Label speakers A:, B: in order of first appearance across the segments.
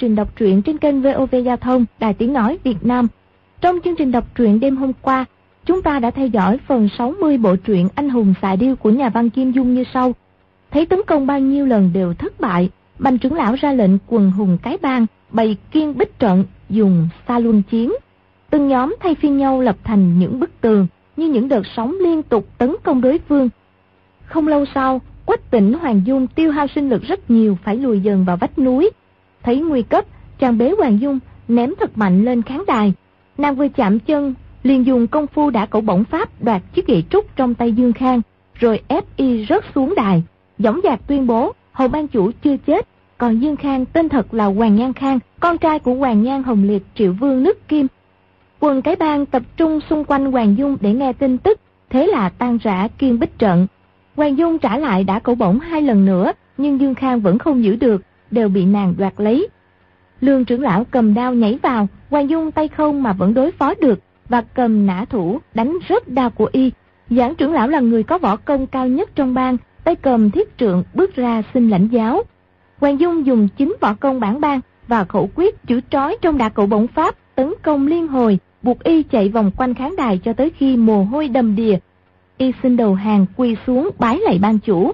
A: trình đọc truyện trên kênh VOV Giao thông Đài Tiếng Nói Việt Nam. Trong chương trình đọc truyện đêm hôm qua, chúng ta đã theo dõi phần 60 bộ truyện Anh hùng xạ điêu của nhà văn Kim Dung như sau. Thấy tấn công bao nhiêu lần đều thất bại, bành trưởng lão ra lệnh quần hùng cái bang bày kiên bích trận dùng xa luân chiến. Từng nhóm thay phiên nhau lập thành những bức tường như những đợt sóng liên tục tấn công đối phương. Không lâu sau, Quách tỉnh Hoàng Dung tiêu hao sinh lực rất nhiều phải lùi dần vào vách núi. Thấy nguy cấp, chàng bế Hoàng Dung ném thật mạnh lên khán đài. Nàng vừa chạm chân, liền dùng công phu đã cẩu bổng pháp đoạt chiếc gậy trúc trong tay Dương Khang, rồi ép y rớt xuống đài. Dõng dạc tuyên bố, hầu ban chủ chưa chết, còn Dương Khang tên thật là Hoàng Nhan Khang, con trai của Hoàng Nhan Hồng Liệt Triệu Vương nước Kim. Quần cái bang tập trung xung quanh Hoàng Dung để nghe tin tức, thế là tan rã kiên bích trận. Hoàng Dung trả lại đã cẩu bổng hai lần nữa, nhưng Dương Khang vẫn không giữ được, đều bị nàng đoạt lấy. Lương trưởng lão cầm đao nhảy vào, Hoàng Dung tay không mà vẫn đối phó được, và cầm nã thủ đánh rớt đao của y. Giảng trưởng lão là người có võ công cao nhất trong bang, tay cầm thiết trượng bước ra xin lãnh giáo. Hoàng Dung dùng chính võ công bản bang và khẩu quyết chữ trói trong đạ cậu bổng pháp tấn công liên hồi, buộc y chạy vòng quanh khán đài cho tới khi mồ hôi đầm đìa. Y xin đầu hàng quỳ xuống bái lạy ban chủ.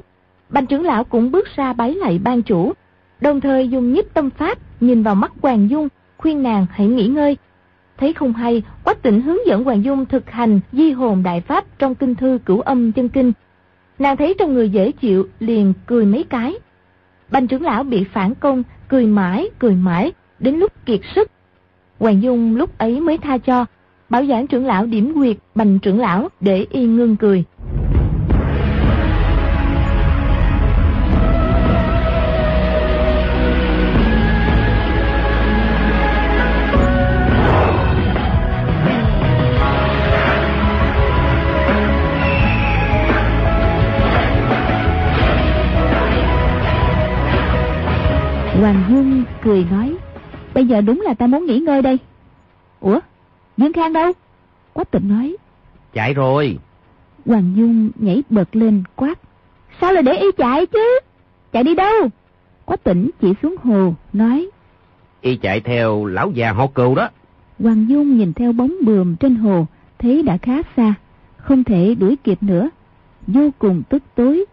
A: Ban trưởng lão cũng bước ra bái lạy ban chủ, đồng thời dùng nhiếp tâm pháp nhìn vào mắt Hoàng Dung, khuyên nàng hãy nghỉ ngơi. Thấy không hay, Quách Tịnh hướng dẫn Hoàng Dung thực hành di hồn đại pháp trong kinh thư cửu âm chân kinh. Nàng thấy trong người dễ chịu, liền cười mấy cái. Bành trưởng lão bị phản công, cười mãi, cười mãi, đến lúc kiệt sức. Hoàng Dung lúc ấy mới tha cho, bảo giảng trưởng lão điểm quyệt bành trưởng lão để y ngưng cười.
B: Hoàng Dung cười nói, bây giờ đúng là ta muốn nghỉ ngơi đây. Ủa, Dương Khang đâu? Quách tịnh nói.
C: Chạy rồi.
B: Hoàng Dung nhảy bật lên quát. Sao lại để y chạy chứ? Chạy đi đâu? Quách tịnh chỉ xuống hồ, nói.
C: Y chạy theo lão già họ cừu đó.
B: Hoàng Dung nhìn theo bóng bườm trên hồ, thấy đã khá xa, không thể đuổi kịp nữa. Vô cùng tức tối.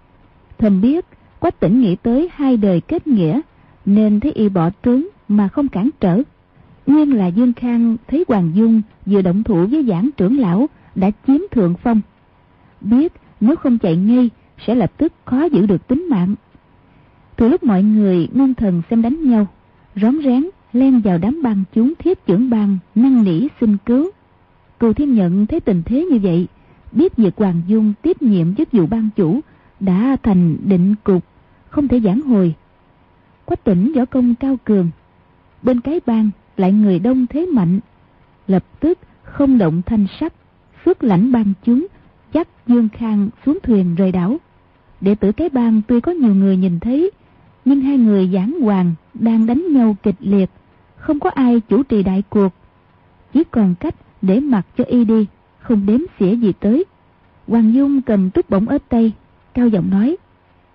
B: Thầm biết, Quách tỉnh nghĩ tới hai đời kết nghĩa, nên thấy y bỏ trốn mà không cản trở. Nguyên là Dương Khang thấy Hoàng Dung vừa động thủ với giảng trưởng lão đã chiếm thượng phong. Biết nếu không chạy ngay sẽ lập tức khó giữ được tính mạng. Từ lúc mọi người ngưng thần xem đánh nhau, rón rén len vào đám băng chúng thiết trưởng bang năn nỉ xin cứu. Cù Thiên Nhận thấy tình thế như vậy, biết việc Hoàng Dung tiếp nhiệm chức vụ ban chủ đã thành định cục, không thể giảng hồi. Quách tỉnh võ công cao cường, bên cái bang lại người đông thế mạnh, lập tức không động thanh sắc, phước lãnh ban chúng, chắc Dương Khang xuống thuyền rời đảo. Đệ tử cái bang tuy có nhiều người nhìn thấy, nhưng hai người giảng hoàng đang đánh nhau kịch liệt, không có ai chủ trì đại cuộc. Chỉ còn cách để mặc cho y đi, không đếm xỉa gì tới. Hoàng Dung cầm túc bổng ở tay, cao giọng nói,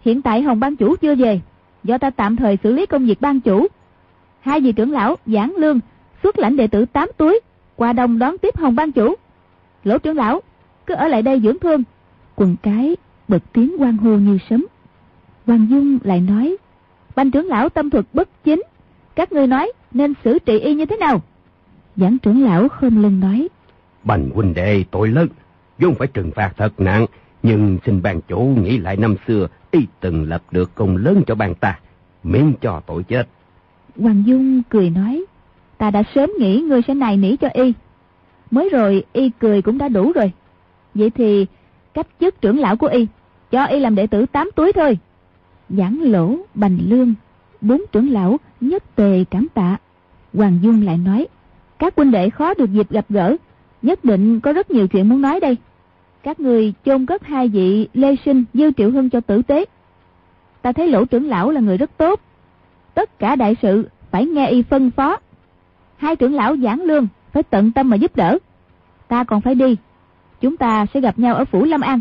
B: hiện tại Hồng ban chủ chưa về, do ta tạm thời xử lý công việc ban chủ. Hai vị trưởng lão giảng lương xuất lãnh đệ tử 8 túi qua đông đón tiếp Hồng ban chủ. Lỗ trưởng lão cứ ở lại đây dưỡng thương. Quần cái bật tiếng quan hô như sấm. Hoàng Dung lại nói, ban trưởng lão tâm thuật bất chính, các ngươi nói nên xử trị y như thế nào? Giảng trưởng lão khom lưng nói,
C: Bành huynh đệ tội lớn, vốn phải trừng phạt thật nặng, nhưng xin ban chủ nghĩ lại năm xưa, y từng lập được công lớn cho bang ta, miễn cho tội chết.
B: Hoàng Dung cười nói, ta đã sớm nghĩ ngươi sẽ nài nỉ cho y. Mới rồi y cười cũng đã đủ rồi. Vậy thì cách chức trưởng lão của y, cho y làm đệ tử tám tuổi thôi. Giảng lỗ, bành lương, bốn trưởng lão nhất tề cảm tạ. Hoàng Dung lại nói, các huynh đệ khó được dịp gặp gỡ, nhất định có rất nhiều chuyện muốn nói đây. Các người chôn cất hai vị Lê Sinh, Dư Triệu Hưng cho tử tế. Ta thấy lỗ trưởng lão là người rất tốt. Tất cả đại sự phải nghe y phân phó. Hai trưởng lão giảng lương phải tận tâm mà giúp đỡ. Ta còn phải đi. Chúng ta sẽ gặp nhau ở phủ Lâm An.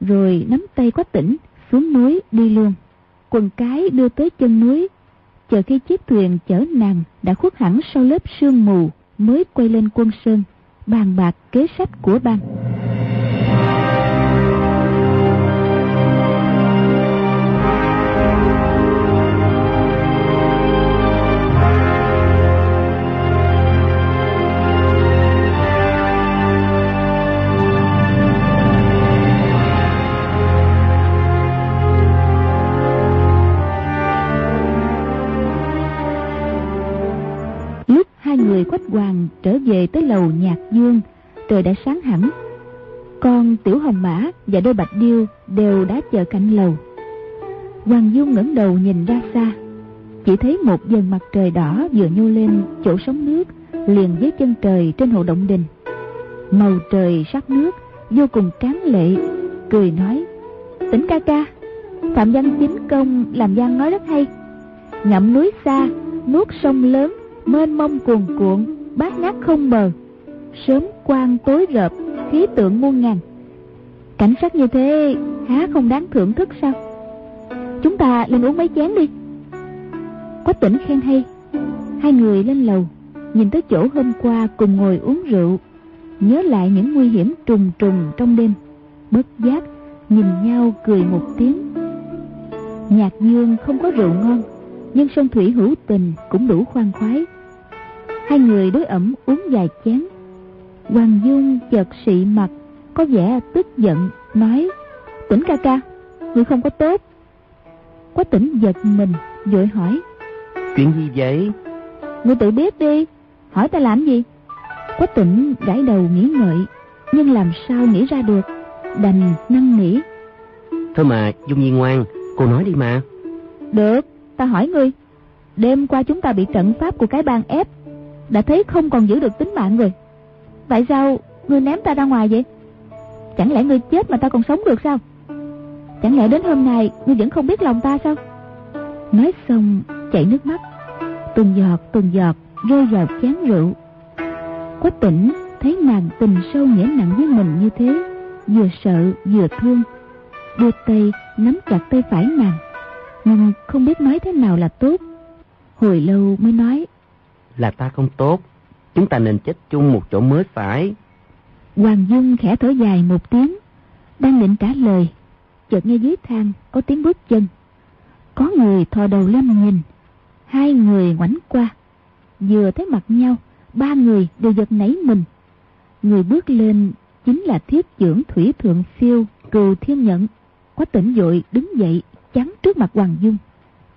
B: Rồi nắm tay quách tỉnh xuống núi đi luôn. Quần cái đưa tới chân núi. chờ khi chiếc thuyền chở nàng đã khuất hẳn sau lớp sương mù mới quay lên quân sơn bàn bạc kế sách của bang trở về tới lầu nhạc dương trời đã sáng hẳn. Con, tiểu hồng mã và đôi bạch điêu đều đã chờ cạnh lầu. Hoàng dung ngẩng đầu nhìn ra xa, chỉ thấy một dần mặt trời đỏ vừa nhô lên chỗ sóng nước liền với chân trời trên hồ động đình. Màu trời sắc nước vô cùng tráng lệ, cười nói, tỉnh ca ca, phạm văn chính công làm gian nói rất hay. Ngậm núi xa, nuốt sông lớn, mênh mông cuồn cuộn bát ngát không bờ sớm quang tối rợp, khí tượng muôn ngàn. Cảnh sắc như thế, há không đáng thưởng thức sao? Chúng ta lên uống mấy chén đi. Quách tỉnh khen hay. Hai người lên lầu, nhìn tới chỗ hôm qua cùng ngồi uống rượu, nhớ lại những nguy hiểm trùng trùng trong đêm. Bất giác, nhìn nhau cười một tiếng. Nhạc dương không có rượu ngon, nhưng sông thủy hữu tình cũng đủ khoan khoái hai người đối ẩm uống vài chén. Hoàng dung chợt sị mặt có vẻ tức giận nói tỉnh ca ca người không có tốt. Quá tỉnh giật mình vội hỏi
C: chuyện gì vậy?
B: Người tự biết đi hỏi ta làm gì? Quá tỉnh gãi đầu nghĩ ngợi nhưng làm sao nghĩ ra được đành năn nỉ
C: thôi mà dung nhi ngoan cô nói đi mà.
B: Được ta hỏi ngươi đêm qua chúng ta bị trận pháp của cái bang ép đã thấy không còn giữ được tính mạng rồi. Tại sao ngươi ném ta ra ngoài vậy? Chẳng lẽ ngươi chết mà ta còn sống được sao? Chẳng lẽ đến hôm nay ngươi vẫn không biết lòng ta sao? Nói xong, chảy nước mắt. Từng giọt từng giọt, rơi vào chén rượu. Quách tỉnh thấy nàng tình sâu nghĩa nặng với mình như thế, vừa sợ, vừa thương. Đưa tay nắm chặt tay phải nàng, nhưng không biết nói thế nào là tốt. Hồi lâu mới nói
C: là ta không tốt. Chúng ta nên chết chung một chỗ mới phải.
B: Hoàng Dung khẽ thở dài một tiếng, đang định trả lời, chợt nghe dưới thang có tiếng bước chân. Có người thò đầu lên nhìn, hai người ngoảnh qua, vừa thấy mặt nhau, ba người đều giật nảy mình. Người bước lên chính là thiếp trưởng thủy thượng phiêu cừu thiên nhận. Quá tỉnh dội đứng dậy chắn trước mặt Hoàng Dung.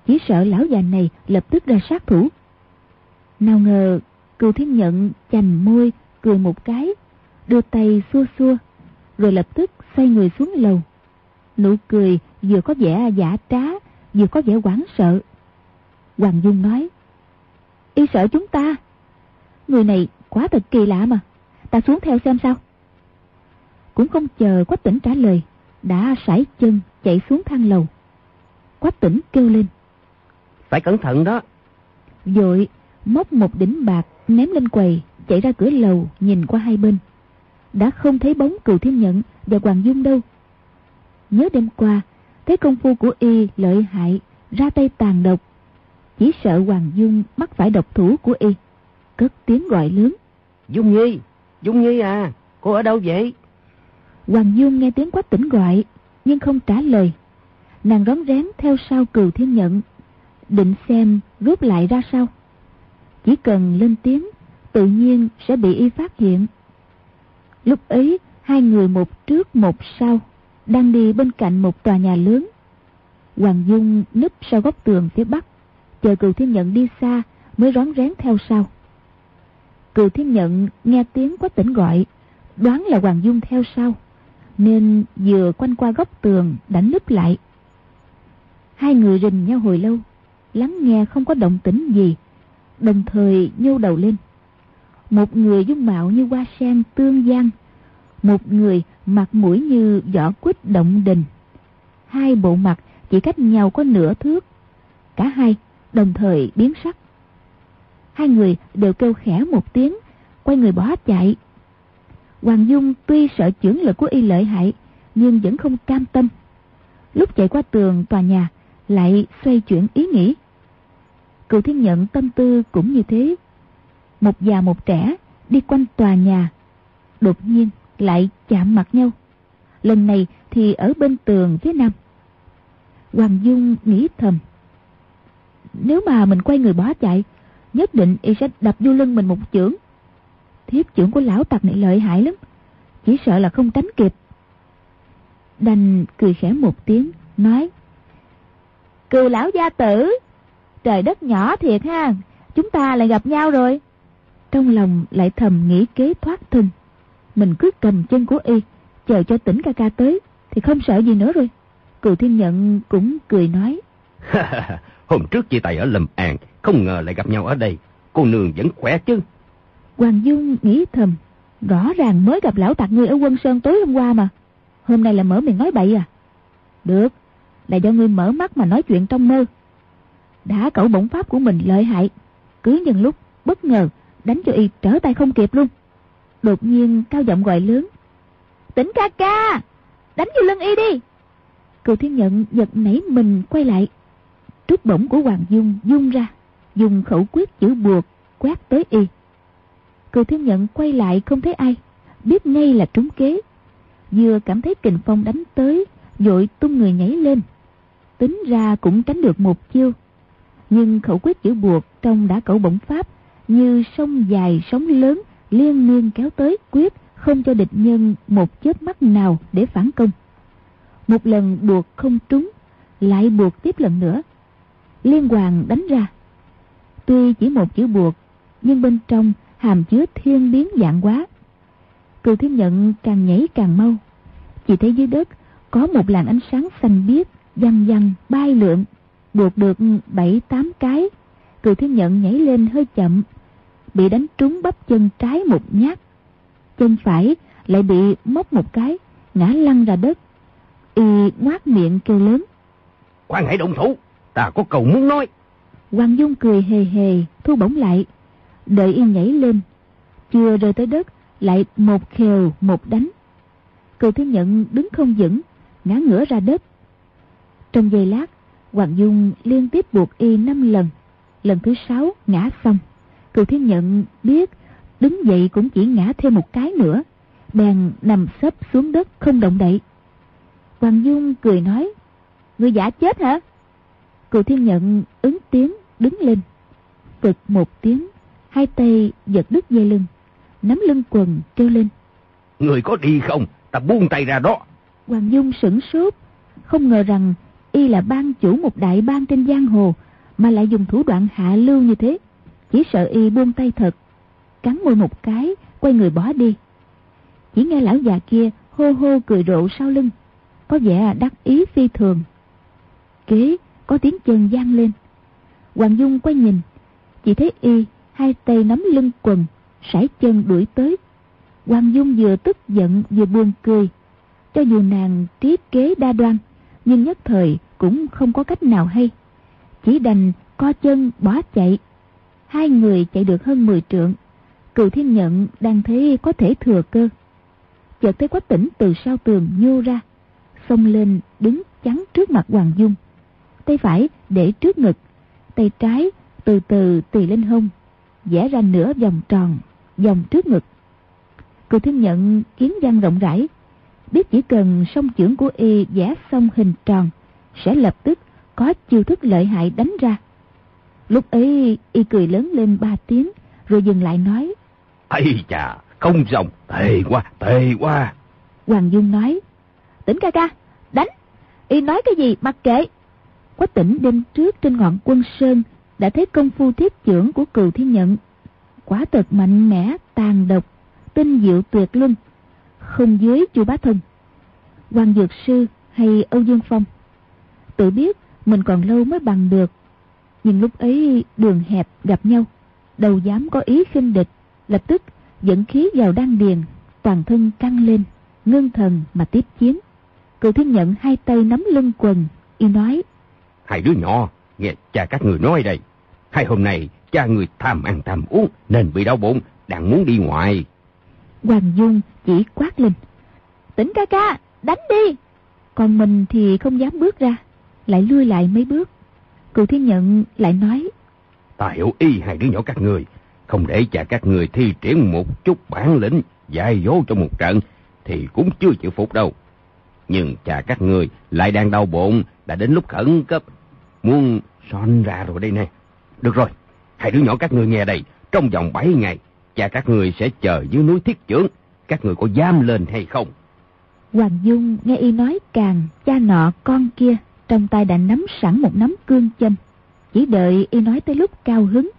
B: Chỉ sợ lão già này lập tức ra sát thủ. Nào ngờ cừu thiên nhận chành môi cười một cái đưa tay xua xua rồi lập tức xoay người xuống lầu. Nụ cười vừa có vẻ giả trá vừa có vẻ hoảng sợ. Hoàng dung nói y sợ chúng ta. Người này quá thật kỳ lạ mà. Ta xuống theo xem sao. Cũng không chờ quách tỉnh trả lời đã sải chân chạy xuống thang lầu. Quách tỉnh kêu lên
C: phải cẩn thận đó.
B: vội móc một đỉnh bạc ném lên quầy chạy ra cửa lầu nhìn qua hai bên. Đã không thấy bóng cừu thiên nhận và hoàng dung đâu. Nhớ đêm qua thấy công phu của y lợi hại ra tay tàn độc. Chỉ sợ hoàng dung mắc phải độc thủ của y. Cất tiếng gọi lớn.
C: Dung nhi dung nhi à cô ở đâu vậy?
B: Hoàng dung nghe tiếng quát tỉnh gọi nhưng không trả lời. Nàng rón rén theo sau cừu thiên nhận định xem rút lại ra sao chỉ cần lên tiếng, tự nhiên sẽ bị y phát hiện. Lúc ấy, hai người một trước một sau đang đi bên cạnh một tòa nhà lớn. Hoàng dung núp sau góc tường phía bắc, chờ cừu thiên nhận đi xa mới rón rén theo sau. Cừu thiên nhận nghe tiếng có tỉnh gọi, đoán là hoàng dung theo sau, nên vừa quanh qua góc tường đã núp lại. Hai người rình nhau hồi lâu, lắng nghe không có động tĩnh gì đồng thời nhô đầu lên. Một người dung mạo như hoa sen tương gian, một người mặt mũi như vỏ quýt động đình. Hai bộ mặt chỉ cách nhau có nửa thước cả hai đồng thời biến sắc. Hai người đều kêu khẽ một tiếng quay người bỏ chạy. Hoàng dung tuy sợ chưởng lực của y lợi hại nhưng vẫn không cam tâm. Lúc chạy qua tường tòa nhà lại xoay chuyển ý nghĩ. Cựu thiên nhận tâm tư cũng như thế. Một già một trẻ đi quanh tòa nhà. Đột nhiên lại chạm mặt nhau. Lần này thì ở bên tường phía nam. Hoàng Dung nghĩ thầm. Nếu mà mình quay người bỏ chạy, nhất định y sẽ đập vô lưng mình một chưởng. Thiếp chưởng của lão tặc này lợi hại lắm. Chỉ sợ là không tránh kịp. Đành cười khẽ một tiếng, nói. Cừu lão gia tử, trời đất nhỏ thiệt ha, chúng ta lại gặp nhau rồi. Trong lòng lại thầm nghĩ kế thoát thân. Mình cứ cầm chân của y, chờ cho tỉnh ca ca tới, thì không sợ gì nữa rồi. Cựu thiên nhận cũng cười nói.
C: Hôm trước chia tay ở Lâm An, không ngờ lại gặp nhau ở đây. Cô nương vẫn khỏe chứ.
B: Hoàng Dung nghĩ thầm, rõ ràng mới gặp lão tạc ngươi ở quân sơn tối hôm qua mà. Hôm nay là mở miệng nói bậy à? Được, là do ngươi mở mắt mà nói chuyện trong mơ. Đã cẩu bổng pháp của mình lợi hại, cứ nhân lúc bất ngờ đánh cho y trở tay không kịp luôn. Đột nhiên cao giọng gọi lớn. Tỉnh ca ca, đánh vô lưng y đi. Cựu thiên nhận giật nảy mình quay lại. Trúc bổng của Hoàng Dung dung ra, dùng khẩu quyết chữ buộc quát tới y. Cựu thiên nhận quay lại không thấy ai, biết ngay là trúng kế. Vừa cảm thấy kình phong đánh tới, dội tung người nhảy lên. Tính ra cũng tránh được một chiêu. Nhưng khẩu quyết chữ buộc trong đã cẩu bổng pháp như sông dài sóng lớn liên miên kéo tới quyết không cho địch nhân một chớp mắt nào để phản công. Một lần buộc không trúng, lại buộc tiếp lần nữa. Liên hoàng đánh ra. Tuy chỉ một chữ buộc, nhưng bên trong hàm chứa thiên biến dạng quá. Cừu thiên nhận càng nhảy càng mau. Chỉ thấy dưới đất có một làn ánh sáng xanh biếc, văng văng, bay lượn, buộc được bảy tám cái. Cừu thiên nhận nhảy lên hơi chậm, bị đánh trúng bắp chân trái một nhát. Chân phải lại bị móc một cái, ngã lăn ra đất. Y ngoác miệng kêu lớn.
C: Khoan hãy động thủ, ta có cầu muốn nói.
B: Hoàng Dung cười hề hề, thu bổng lại. Đợi y nhảy lên, chưa rơi tới đất, lại một khều một đánh. Cựu thiên nhận đứng không vững, ngã ngửa ra đất. Trong giây lát, Hoàng Dung liên tiếp buộc y năm lần. Lần thứ sáu ngã xong. Cựu thiên nhận biết đứng dậy cũng chỉ ngã thêm một cái nữa. Bèn nằm sấp xuống đất không động đậy. Hoàng Dung cười nói. Người giả chết hả? Cựu thiên nhận ứng tiếng đứng lên. Cực một tiếng, hai tay giật đứt dây lưng. Nắm lưng quần kêu lên.
C: Người có đi không? Ta buông tay ra đó.
B: Hoàng Dung sửng sốt. Không ngờ rằng y là ban chủ một đại bang trên giang hồ mà lại dùng thủ đoạn hạ lưu như thế. Chỉ sợ y buông tay thật. Cắn môi một cái, quay người bỏ đi. Chỉ nghe lão già kia hô hô cười rộ sau lưng. Có vẻ đắc ý phi thường. Kế, có tiếng chân vang lên. Hoàng Dung quay nhìn. Chỉ thấy y, hai tay nắm lưng quần, sải chân đuổi tới. Hoàng Dung vừa tức giận vừa buồn cười. Cho dù nàng trí kế đa đoan, nhưng nhất thời cũng không có cách nào hay. Chỉ đành co chân bỏ chạy. Hai người chạy được hơn 10 trượng. Cựu thiên nhận đang thấy có thể thừa cơ. Chợt thấy quách tỉnh từ sau tường nhô ra. Xông lên đứng chắn trước mặt Hoàng Dung. Tay phải để trước ngực. Tay trái từ từ tì lên hông. vẽ ra nửa vòng tròn, vòng trước ngực. Cựu thiên nhận kiến văn rộng rãi. Biết chỉ cần song chưởng của y vẽ xong hình tròn sẽ lập tức có chiêu thức lợi hại đánh ra. Lúc ấy y cười lớn lên ba tiếng rồi dừng lại nói.
C: Ây chà, không rồng, tệ quá, tệ quá.
B: Hoàng Dung nói. Tỉnh ca ca, đánh. Y nói cái gì mặc kệ. Quách tỉnh đêm trước trên ngọn quân sơn đã thấy công phu thiết trưởng của cừu thiên nhận. Quả thật mạnh mẽ, tàn độc, tinh diệu tuyệt luân. Không dưới chu bá thân. quan Dược Sư hay Âu Dương Phong. Tự biết mình còn lâu mới bằng được. Nhưng lúc ấy đường hẹp gặp nhau. Đầu dám có ý khinh địch. Lập tức dẫn khí vào đan điền. Toàn thân căng lên. Ngưng thần mà tiếp chiến. Cựu thiên nhận hai tay nắm lưng quần. Y nói.
C: Hai đứa nhỏ, nghe cha các người nói đây. Hai hôm nay cha người tham ăn tham uống nên bị đau bụng, đang muốn đi ngoài.
B: Hoàng Dung chỉ quát lên. Tỉnh ca ca, đánh đi. Còn mình thì không dám bước ra, lại lui lại mấy bước. Cựu thiên nhận lại nói.
C: Ta hiểu y hai đứa nhỏ các người. Không để cha các người thi triển một chút bản lĩnh, dạy dỗ trong một trận, thì cũng chưa chịu phục đâu. Nhưng cha các người lại đang đau bụng, đã đến lúc khẩn cấp. Muốn son ra rồi đây nè. Được rồi, hai đứa nhỏ các người nghe đây. Trong vòng 7 ngày, cha các người sẽ chờ dưới núi thiết trưởng. Các người có dám lên hay không?
B: Hoàng Dung nghe y nói càng cha nọ con kia, trong tay đã nắm sẵn một nắm cương châm. Chỉ đợi y nói tới lúc cao hứng,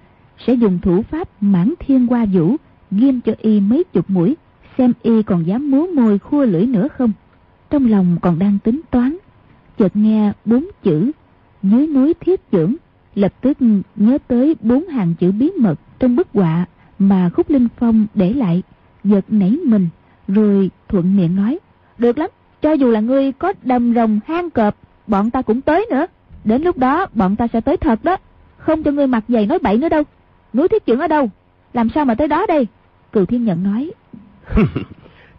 B: sẽ dùng thủ pháp mãn thiên qua vũ, ghim cho y mấy chục mũi, xem y còn dám múa môi khua lưỡi nữa không. Trong lòng còn đang tính toán, chợt nghe bốn chữ dưới núi thiết trưởng, lập tức nhớ tới bốn hàng chữ bí mật trong bức họa mà Khúc Linh Phong để lại, giật nảy mình, rồi thuận miệng nói, được lắm, cho dù là ngươi có đầm rồng hang cọp, bọn ta cũng tới nữa. Đến lúc đó bọn ta sẽ tới thật đó, không cho ngươi mặc giày nói bậy nữa đâu. Núi thiết trưởng ở đâu? Làm sao mà tới đó đây? cừu Thiên Nhận nói.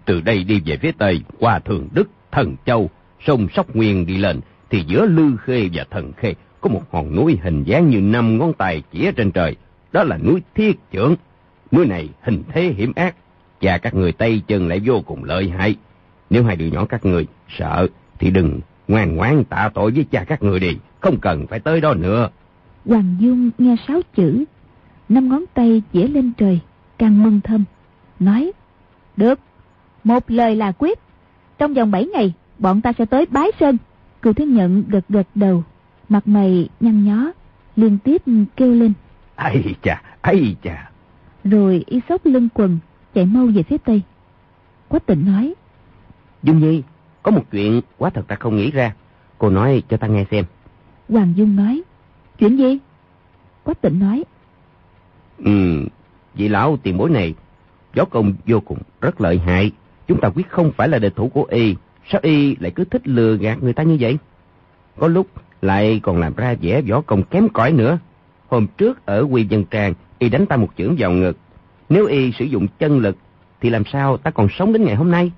C: Từ đây đi về phía Tây, qua Thường Đức, Thần Châu, sông Sóc Nguyên đi lên, thì giữa Lư Khê và Thần Khê có một hòn núi hình dáng như năm ngón tay chỉ trên trời. Đó là núi Thiết Trưởng. Núi này hình thế hiểm ác, và các người Tây chân lại vô cùng lợi hại. Nếu hai đứa nhỏ các người sợ, thì đừng ngoan ngoãn tạ tội với cha các người đi, không cần phải tới đó nữa.
B: Hoàng Dung nghe sáu chữ, năm ngón tay chỉ lên trời, càng mừng thầm, nói, được, một lời là quyết, trong vòng bảy ngày, bọn ta sẽ tới Bái Sơn. Cựu Thiên Nhận gật gật đầu, mặt mày nhăn nhó, liên tiếp kêu lên.
C: Ây chà, ây chà.
B: Rồi y xốc lưng quần, chạy mau về phía tây. Quách tịnh nói.
C: Dung Nhi, có một chuyện quá thật ta không nghĩ ra. Cô nói cho ta nghe xem.
B: Hoàng Dung nói. Chuyện gì? Quách tịnh nói.
C: Ừ, vị lão tiền bối này, gió công vô cùng rất lợi hại. Chúng ta quyết không phải là địch thủ của y. Sao y lại cứ thích lừa gạt người ta như vậy? Có lúc lại còn làm ra vẻ võ công kém cỏi nữa. Hôm trước ở Quy Dân Trang, y đánh ta một chưởng vào ngực. Nếu y sử dụng chân lực, thì làm sao ta còn sống đến ngày hôm nay?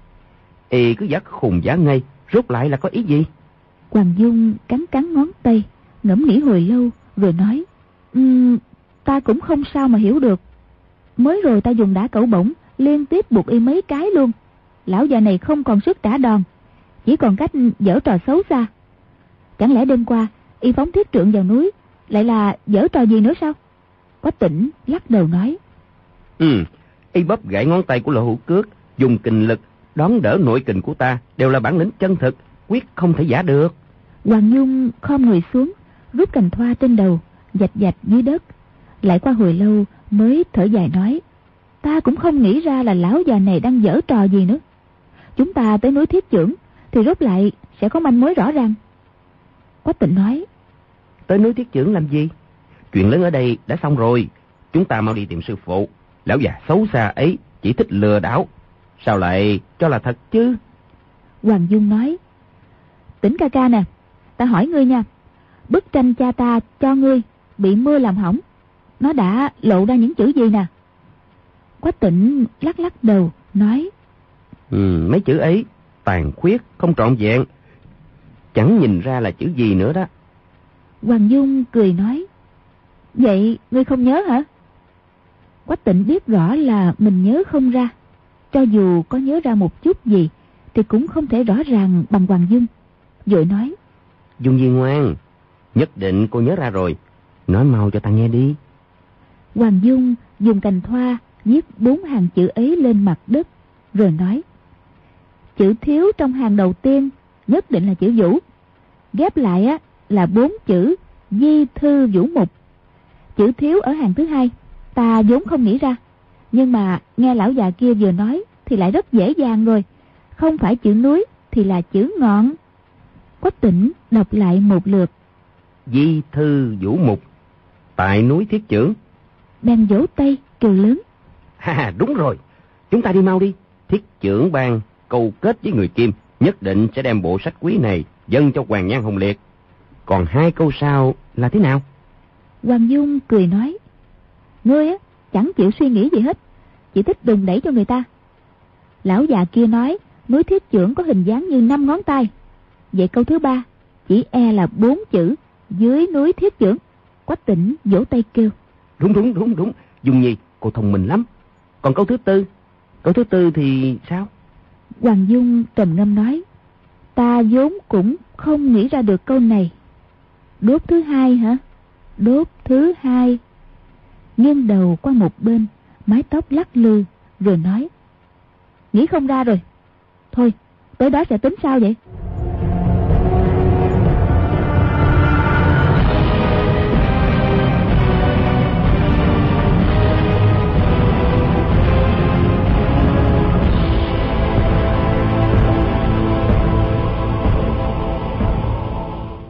C: Y cứ giác khùng giá ngây, rốt lại là có ý gì?
B: Hoàng Dung cắn cắn ngón tay, ngẫm nghĩ hồi lâu, rồi nói, um, ta cũng không sao mà hiểu được. Mới rồi ta dùng đá cẩu bổng, liên tiếp buộc y mấy cái luôn. Lão già này không còn sức trả đòn, chỉ còn cách dở trò xấu xa. Chẳng lẽ đêm qua, y phóng thiết trượng vào núi, lại là dở trò gì nữa sao? Có tỉnh, lắc đầu nói.
C: Ừ, y bóp gãy ngón tay của lộ hữu cước, dùng kình lực, đón đỡ nội kình của ta, đều là bản lĩnh chân thực, quyết không thể giả được.
B: Hoàng Nhung khom người xuống, rút cành thoa trên đầu, dạch dạch dưới đất. Lại qua hồi lâu mới thở dài nói, ta cũng không nghĩ ra là lão già này đang dở trò gì nữa. Chúng ta tới núi thiết trưởng, thì rốt lại sẽ có manh mối rõ ràng. Quách tịnh nói,
C: Tới núi thiết trưởng làm gì? Chuyện lớn ở đây đã xong rồi, chúng ta mau đi tìm sư phụ. Lão già xấu xa ấy chỉ thích lừa đảo, sao lại cho là thật chứ?
B: Hoàng Dung nói, tỉnh ca ca nè, ta hỏi ngươi nha, bức tranh cha ta cho ngươi bị mưa làm hỏng, nó đã lộ ra những chữ gì nè? Quách tỉnh lắc lắc đầu, nói,
C: Ừ, mấy chữ ấy, tàn khuyết, không trọn vẹn. Chẳng nhìn ra là chữ gì nữa đó.
B: Hoàng Dung cười nói, vậy ngươi không nhớ hả? Quách tịnh biết rõ là mình nhớ không ra. Cho dù có nhớ ra một chút gì, thì cũng không thể rõ ràng bằng Hoàng Dung. Rồi nói,
C: Dung Di ngoan, nhất định cô nhớ ra rồi. Nói mau cho ta nghe đi.
B: Hoàng Dung dùng cành thoa viết bốn hàng chữ ấy lên mặt đất, rồi nói, chữ thiếu trong hàng đầu tiên nhất định là chữ vũ. Ghép lại á là bốn chữ di thư vũ mục. Chữ thiếu ở hàng thứ hai, ta vốn không nghĩ ra. Nhưng mà nghe lão già kia vừa nói thì lại rất dễ dàng rồi. Không phải chữ núi thì là chữ ngọn. Quách tỉnh đọc lại một lượt.
C: Di thư vũ mục, tại núi thiết trưởng.
B: Bèn vỗ tay kêu lớn.
C: Ha, đúng rồi. Chúng ta đi mau đi. Thiết trưởng ban câu kết với người Kim, nhất định sẽ đem bộ sách quý này dâng cho Hoàng Nhan Hồng Liệt. Còn hai câu sau là thế nào?
B: Hoàng Dung cười nói. Ngươi á, chẳng chịu suy nghĩ gì hết, chỉ thích đùng đẩy cho người ta. Lão già kia nói, núi thiết trưởng có hình dáng như năm ngón tay. Vậy câu thứ ba, chỉ e là bốn chữ, dưới núi thiết trưởng. Quách tỉnh vỗ tay kêu.
C: Đúng đúng đúng đúng. Dung Nhi, cô thông minh lắm. Còn câu thứ tư, câu thứ tư thì sao?
B: Hoàng Dung trầm ngâm nói. Ta vốn cũng không nghĩ ra được câu này. Đốt thứ hai hả? Đốt thứ hai. Nghiêng đầu qua một bên, mái tóc lắc lư, rồi nói. Nghĩ không ra rồi. Thôi, tới đó sẽ tính sao vậy?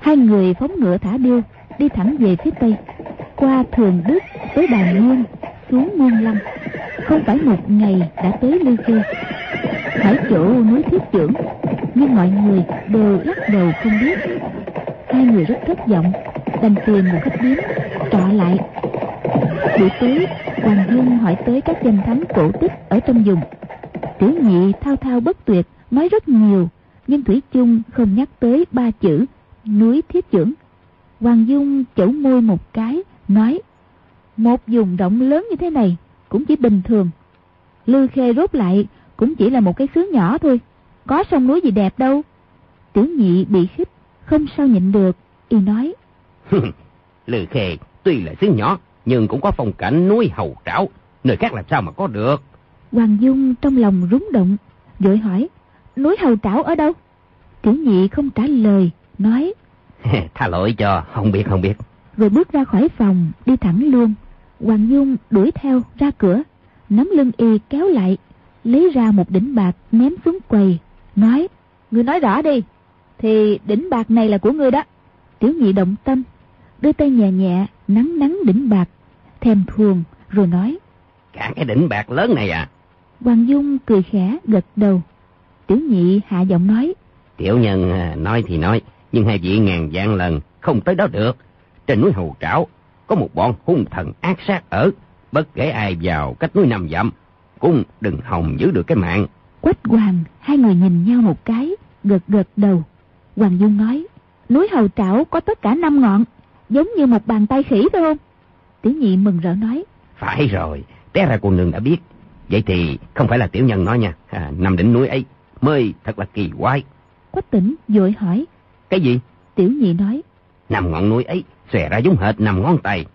B: Hai người phóng ngựa thả điêu, đi thẳng về phía tây, qua Thường Đức tới đài nguyên xuống nguyên Lâm. Không phải một ngày đã tới Lư Khê. Hỏi chỗ núi Thiết Trưởng, nhưng mọi người đều lắc đầu không biết. Hai người rất thất vọng, đành tìm một khách điếm, trọ lại. Buổi tối, Hoàng dung hỏi tới các danh thắng cổ tích ở trong vùng. Tiểu nhị thao thao bất tuyệt, nói rất nhiều, nhưng Thủy chung không nhắc tới ba chữ núi thiết trưởng. Hoàng Dung chẩu môi một cái, nói, một vùng rộng lớn như thế này cũng chỉ bình thường. Lư Khê rốt lại cũng chỉ là một cái xứ nhỏ thôi, có sông núi gì đẹp đâu. Tiểu nhị bị khích, không sao nhịn được, y nói.
C: Lư Khê tuy là xứ nhỏ, nhưng cũng có phong cảnh núi hầu trảo, nơi khác làm sao mà có được.
B: Hoàng Dung trong lòng rúng động, vội hỏi, núi hầu trảo ở đâu? Tiểu nhị không trả lời, nói
C: Tha lỗi cho, không biết không biết.
B: Rồi bước ra khỏi phòng, đi thẳng luôn. Hoàng Dung đuổi theo ra cửa, nắm lưng y kéo lại, lấy ra một đỉnh bạc ném xuống quầy, nói, Ngươi nói rõ đi, thì đỉnh bạc này là của ngươi đó. Tiểu nhị động tâm, đưa tay nhẹ nhẹ, nắng nắng đỉnh bạc, thèm thuồng, rồi nói,
C: Cả cái đỉnh bạc lớn này à?
B: Hoàng Dung cười khẽ, gật đầu. Tiểu nhị hạ giọng nói,
C: Tiểu nhân à, nói thì nói, nhưng hai vị ngàn vạn lần không tới đó được. Trên núi Hầu Trảo có một bọn hung thần ác sát ở, bất kể ai vào cách núi nằm dặm, cũng đừng hòng giữ được cái mạng.
B: Quách Hoàng, hai người nhìn nhau một cái, gật gật đầu. Hoàng Dung nói, núi Hầu Trảo có tất cả năm ngọn, giống như một bàn tay khỉ phải không? Tiểu nhị mừng rỡ nói,
C: Phải rồi, té ra cô nương đã biết. Vậy thì không phải là tiểu nhân nói nha, à, nằm đỉnh núi ấy mới thật là kỳ quái.
B: Quách tỉnh vội hỏi,
C: Cái gì?
B: Tiểu nhị nói,
C: Nằm ngọn núi ấy xòe ra giống hệt nằm ngón tay.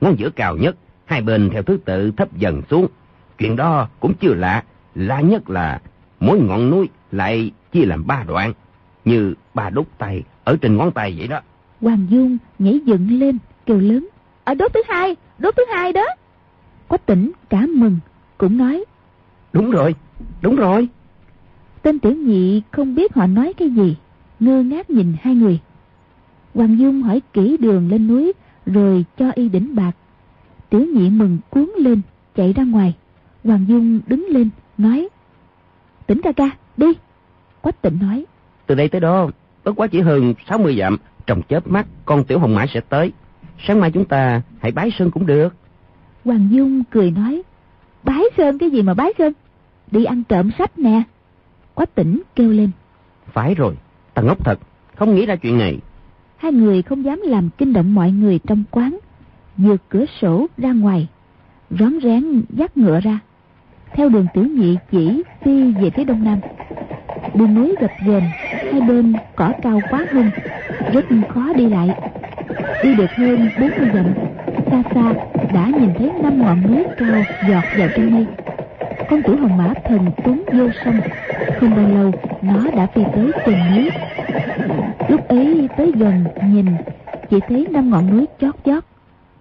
C: Ngón giữa cao nhất, hai bên theo thứ tự thấp dần xuống. Chuyện đó cũng chưa lạ, lạ nhất là mỗi ngọn núi lại chia làm ba đoạn, như ba đốt tay ở trên ngón tay vậy đó.
B: Hoàng Dung nhảy dựng lên, kêu lớn, ở đốt thứ hai, đốt thứ hai đó. Quách tỉnh cả mừng, cũng nói,
C: Đúng rồi, đúng rồi.
B: tên tiểu nhị không biết họ nói cái gì, ngơ ngác nhìn hai người. Hoàng Dung hỏi kỹ đường lên núi, rồi cho y đỉnh bạc. Tiểu nhị mừng cuốn lên, chạy ra ngoài. Hoàng Dung đứng lên, nói, tỉnh ca ca, đi. Quách tịnh nói,
C: Từ đây tới đó, bất quá chỉ hơn 60 dặm, trong chớp mắt con tiểu hồng mã sẽ tới. Sáng mai chúng ta hãy bái sơn cũng được.
B: Hoàng Dung cười nói, bái sơn cái gì mà bái sơn? Đi ăn trộm sách nè. Quách tỉnh kêu lên,
C: Phải rồi, ta ngốc thật, không nghĩ ra chuyện này.
B: hai người không dám làm kinh động mọi người trong quán. Vượt cửa sổ ra ngoài, rón rén dắt ngựa ra. Theo đường tiểu nhị chỉ phi về phía đông nam. Đường núi gập ghềnh, hai bên cỏ cao quá hung, rất khó đi lại. Đi được hơn 40 dặm, xa xa đã nhìn thấy năm ngọn núi cao giọt vào trong mây. Con tiểu hồng mã thần tuấn vô sông, không bao lâu nó đã phi tới chân núi. Lúc ấy tới gần nhìn, chỉ thấy năm ngọn núi chót chót.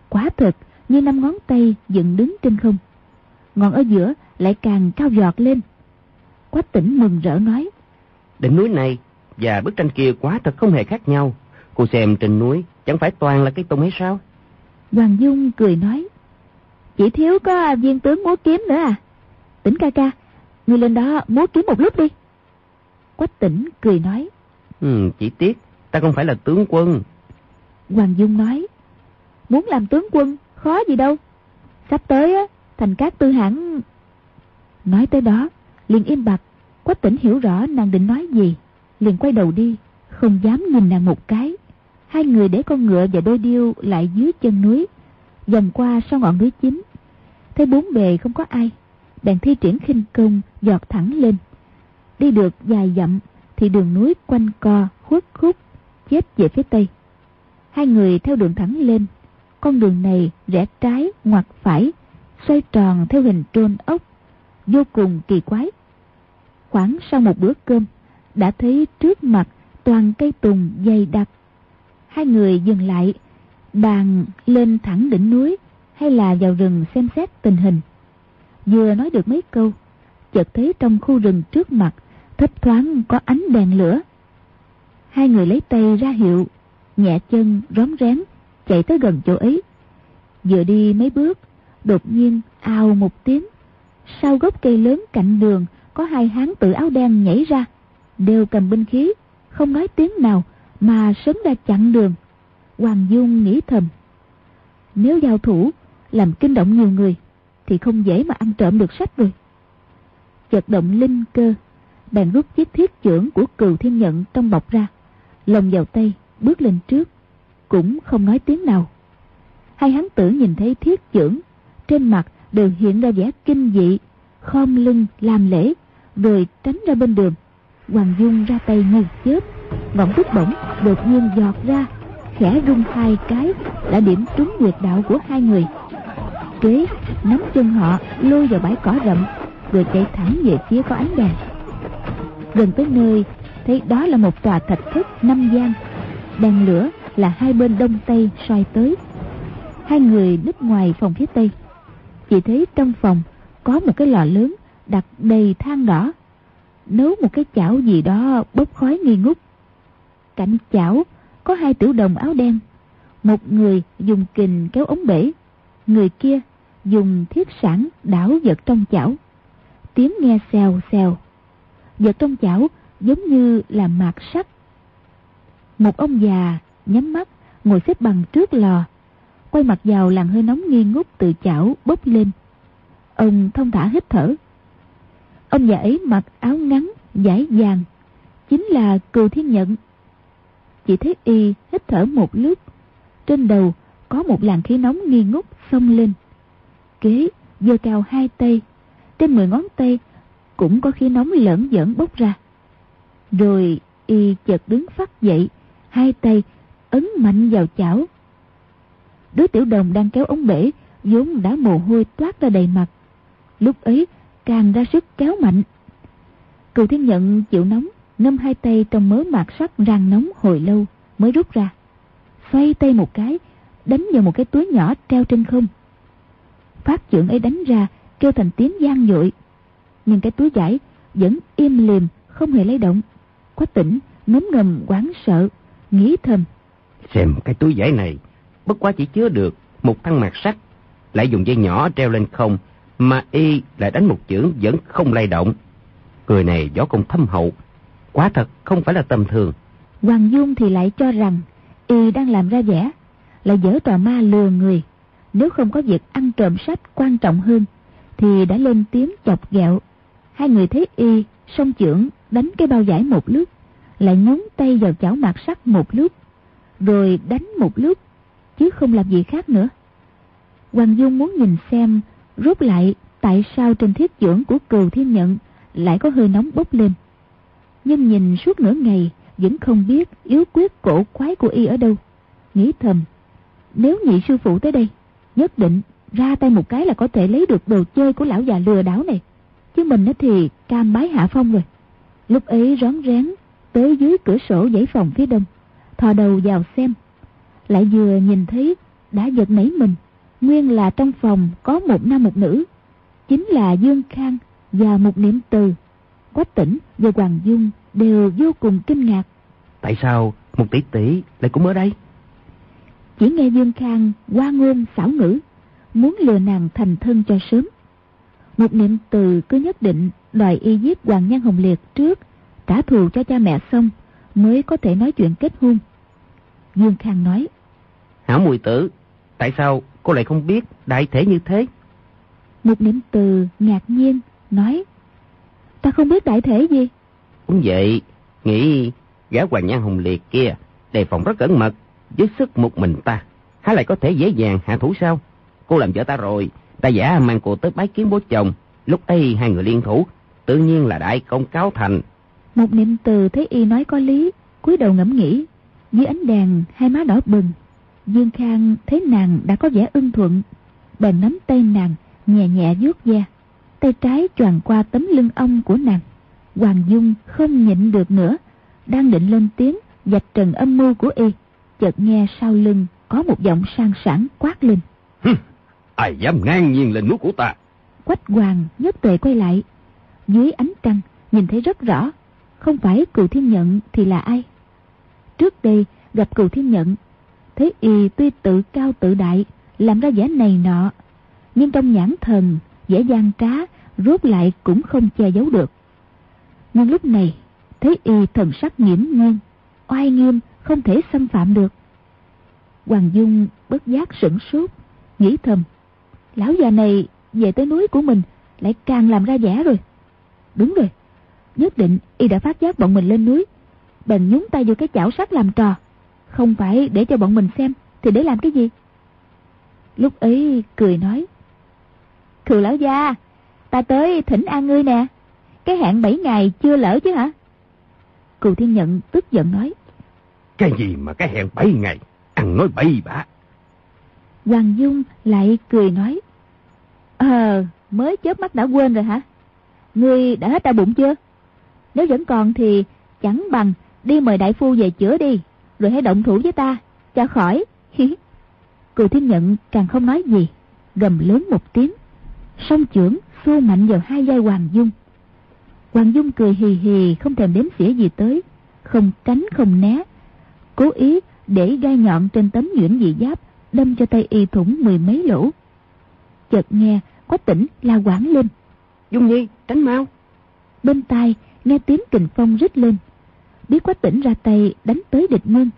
B: Quả thực như năm ngón tay dựng đứng trên không. Ngọn ở giữa lại càng cao giọt lên. Quách tỉnh mừng rỡ nói,
C: Đỉnh núi này và bức tranh kia quá thật không hề khác nhau. Cô xem trên núi chẳng phải toàn là cái tùng hay sao?
B: Hoàng Dung cười nói, chỉ thiếu có viên tướng múa kiếm nữa à. Tỉnh ca ca, ngươi lên đó múa kiếm một lúc đi. Quách tỉnh cười nói,
C: Ừ, chỉ tiếc, ta không phải là tướng quân.
B: Hoàng Dung nói, muốn làm tướng quân, khó gì đâu. Sắp tới á, thành các tư hãng... Nói tới đó, liền im bặt, Quách tỉnh hiểu rõ nàng định nói gì, liền quay đầu đi, không dám nhìn nàng một cái. Hai người để con ngựa và đôi điêu lại dưới chân núi, vòng qua sau ngọn núi chính thấy bốn bề không có ai bèn thi triển khinh công giọt thẳng lên. Đi được vài dặm thì đường núi quanh co, khuất khúc, chết về phía tây. Hai người theo đường thẳng lên. Con đường này rẽ trái ngoặt phải, xoay tròn theo hình trôn ốc, vô cùng kỳ quái. Khoảng sau một bữa cơm, đã thấy trước mặt toàn cây tùng dày đặc. Hai người dừng lại, bàn lên thẳng đỉnh núi hay là vào rừng xem xét tình hình vừa nói được mấy câu, chợt thấy trong khu rừng trước mặt, thấp thoáng có ánh đèn lửa. Hai người lấy tay ra hiệu, nhẹ chân, rón rén, chạy tới gần chỗ ấy. Vừa đi mấy bước, đột nhiên ao một tiếng, sau gốc cây lớn cạnh đường có hai hán tử áo đen nhảy ra, đều cầm binh khí, không nói tiếng nào mà sớm ra chặn đường. Hoàng dung nghĩ thầm, nếu giao thủ, làm kinh động nhiều người thì không dễ mà ăn trộm được sách rồi chợt động linh cơ, bèn rút chiếc thiết trưởng của cừu thiên nhận trong bọc ra, lồng vào tay, bước lên trước, cũng không nói tiếng nào. Hai hắn tử nhìn thấy thiết trưởng trên mặt đều hiện ra vẻ kinh dị, khom lưng, làm lễ, rồi tránh ra bên đường. Hoàng dung ra tay như chớp ngọn bút bổng, đột nhiên giọt ra, khẽ rung hai cái, đã điểm trúng nguyệt đạo của hai người kế nắm chân họ, lôi vào bãi cỏ rậm rồi chạy thẳng về phía có ánh đèn. Gần tới nơi, thấy đó là một tòa thạch thất năm gian. Đèn lửa là hai bên đông tây soi tới. Hai người núp ngoài phòng phía tây. Chỉ thấy trong phòng có một cái lò lớn đặt đầy than đỏ. Nấu một cái chảo gì đó bốc khói nghi ngút. Cạnh chảo có hai tiểu đồng áo đen. Một người dùng kình kéo ống bể, người kia dùng thiết sản đảo vật trong chảo. Tiếng nghe xèo xèo. Vật trong chảo giống như là mạt sắt. Một ông già nhắm mắt, ngồi xếp bằng trước lò. Quay mặt vào làn hơi nóng nghi ngút từ chảo bốc lên. Ông thông thả hít thở. Ông già ấy mặc áo ngắn, vải vàng. Chính là cừu thiên nhận. Chỉ thấy y hít thở một lúc. Trên đầu có một làn khí nóng nghi ngút xông lên kế giơ cao hai tay. Trên mười ngón tay cũng có khí nóng lẫn vởn bốc ra. Rồi y chợt đứng phát dậy, hai tay ấn mạnh vào chảo. Đứa tiểu đồng đang kéo ống bể, vốn đã mồ hôi toát ra đầy mặt. Lúc ấy, càng ra sức kéo mạnh. Cừu thiên nhận chịu nóng ngâm hai tay trong mớ mạt sắt rang nóng hồi lâu, mới rút ra. Xoay tay một cái, đánh vào một cái túi nhỏ treo trên không phát trưởng ấy đánh ra kêu thành tiếng gian dội. Nhưng cái túi giải vẫn im lìm không hề lay động. Quách tỉnh ngấm ngầm quán sợ nghĩ thầm.
C: Xem cái túi giải này bất quá chỉ chứa được một thân mạt sắt lại dùng dây nhỏ treo lên không mà y lại đánh một chưởng vẫn không lay động. Người này võ công thâm hậu quá thật không phải là tầm thường.
B: Hoàng dung thì lại cho rằng y đang làm ra vẻ là dở trò ma lừa người nếu không có việc ăn trộm sách quan trọng hơn, thì đã lên tiếng chọc ghẹo. Hai người thấy y, song trưởng, đánh cái bao giải một lúc lại nhúng tay vào chảo mạt sắt một lúc rồi đánh một lúc chứ không làm gì khác nữa. Hoàng dung muốn nhìn xem rốt lại tại sao trên thiết dưỡng của cừu thiên nhận lại có hơi nóng bốc lên. Nhưng nhìn suốt nửa ngày, vẫn không biết yếu quyết cổ quái của y ở đâu. Nghĩ thầm, nếu nhị sư phụ tới đây nhất định, ra tay một cái là có thể lấy được đồ chơi của lão già lừa đảo này. Chứ mình thì cam bái hạ phong rồi. Lúc ấy rón rén, tới dưới cửa sổ dãy phòng phía đông, thò đầu vào xem. Lại vừa nhìn thấy đã giật nảy mình. Nguyên là trong phòng có một nam một nữ, chính là dương khang và một niệm từ. Quách tỉnh và hoàng dung đều vô cùng kinh ngạc.
C: Tại sao một tỷ tỷ lại cũng ở đây?
B: Chỉ nghe dương khang qua ngôn xảo ngữ muốn lừa nàng thành thân cho sớm. Một niệm từ cứ nhất định đòi y giết hoàng nhan hồng liệt trước trả thù cho cha mẹ xong mới có thể nói chuyện kết hôn. Dương khang nói
C: hảo mùi tử tại sao cô lại không biết đại thể như thế?
B: Một niệm từ ngạc nhiên nói ta không biết đại thể gì.
C: Cũng vậy nghĩ gã hoàng nhan hồng liệt kia đề phòng rất cẩn mật với sức một mình ta há lại có thể dễ dàng hạ thủ sao cô làm vợ ta rồi, ta giả mang cô tới bái kiến bố chồng. Lúc ấy hai người liên thủ, tự nhiên là đại công cáo thành.
B: Một niệm từ thấy y nói có lý, cúi đầu ngẫm nghĩ. Dưới ánh đèn, hai má đỏ bừng. Dương Khang thấy nàng đã có vẻ ưng thuận. Bèn nắm tay nàng, nhẹ nhẹ vuốt da. Tay trái choàng qua tấm lưng ông của nàng. Hoàng Dung không nhịn được nữa. Đang định lên tiếng, dạch trần âm mưu của y. Chợt nghe sau lưng có một giọng sang sảng quát lên.
C: Ai dám ngang nhiên lên núi của ta?
B: Quách Hoàng nhất tề quay lại. Dưới ánh trăng, nhìn thấy rất rõ. Không phải cựu thiên nhận thì là ai? Trước đây gặp cựu thiên nhận, thấy y tuy tự cao tự đại, làm ra vẻ này nọ. Nhưng trong nhãn thần, vẻ gian trá, rốt lại cũng không che giấu được. Nhưng lúc này, thấy y thần sắc nghiễm nhiên, oai nghiêm, không thể xâm phạm được. Hoàng Dung bất giác sửng sốt, nghĩ thầm. Lão già này về tới núi của mình lại càng làm ra vẻ rồi. Đúng rồi, nhất định y đã phát giác bọn mình lên núi. Bèn nhúng tay vô cái chảo sắt làm trò. Không phải để cho bọn mình xem, thì để làm cái gì? Lúc ấy cười nói. thưa lão gia, ta tới thỉnh an ngươi nè. Cái hẹn 7 ngày chưa lỡ chứ hả? Cựu thiên nhận tức giận nói.
C: Cái gì mà cái hẹn bảy ngày, ăn nói bậy bạ.
B: Hoàng Dung lại cười nói. Ờ, mới chớp mắt đã quên rồi hả? Ngươi đã hết đau bụng chưa? Nếu vẫn còn thì chẳng bằng đi mời đại phu về chữa đi, rồi hãy động thủ với ta, cho khỏi. cười thiên nhận càng không nói gì, gầm lớn một tiếng. Song trưởng xô mạnh vào hai vai Hoàng Dung. Hoàng Dung cười hì hì không thèm đếm xỉa gì tới, không tránh không né. Cố ý để gai nhọn trên tấm nhuyễn dị giáp đâm cho tay y thủng mười mấy lỗ. Chợt nghe quách tỉnh la quảng lên.
C: Dung Nhi, tránh mau.
B: Bên tai nghe tiếng kình phong rít lên. Biết quách tỉnh ra tay đánh tới địch nhân.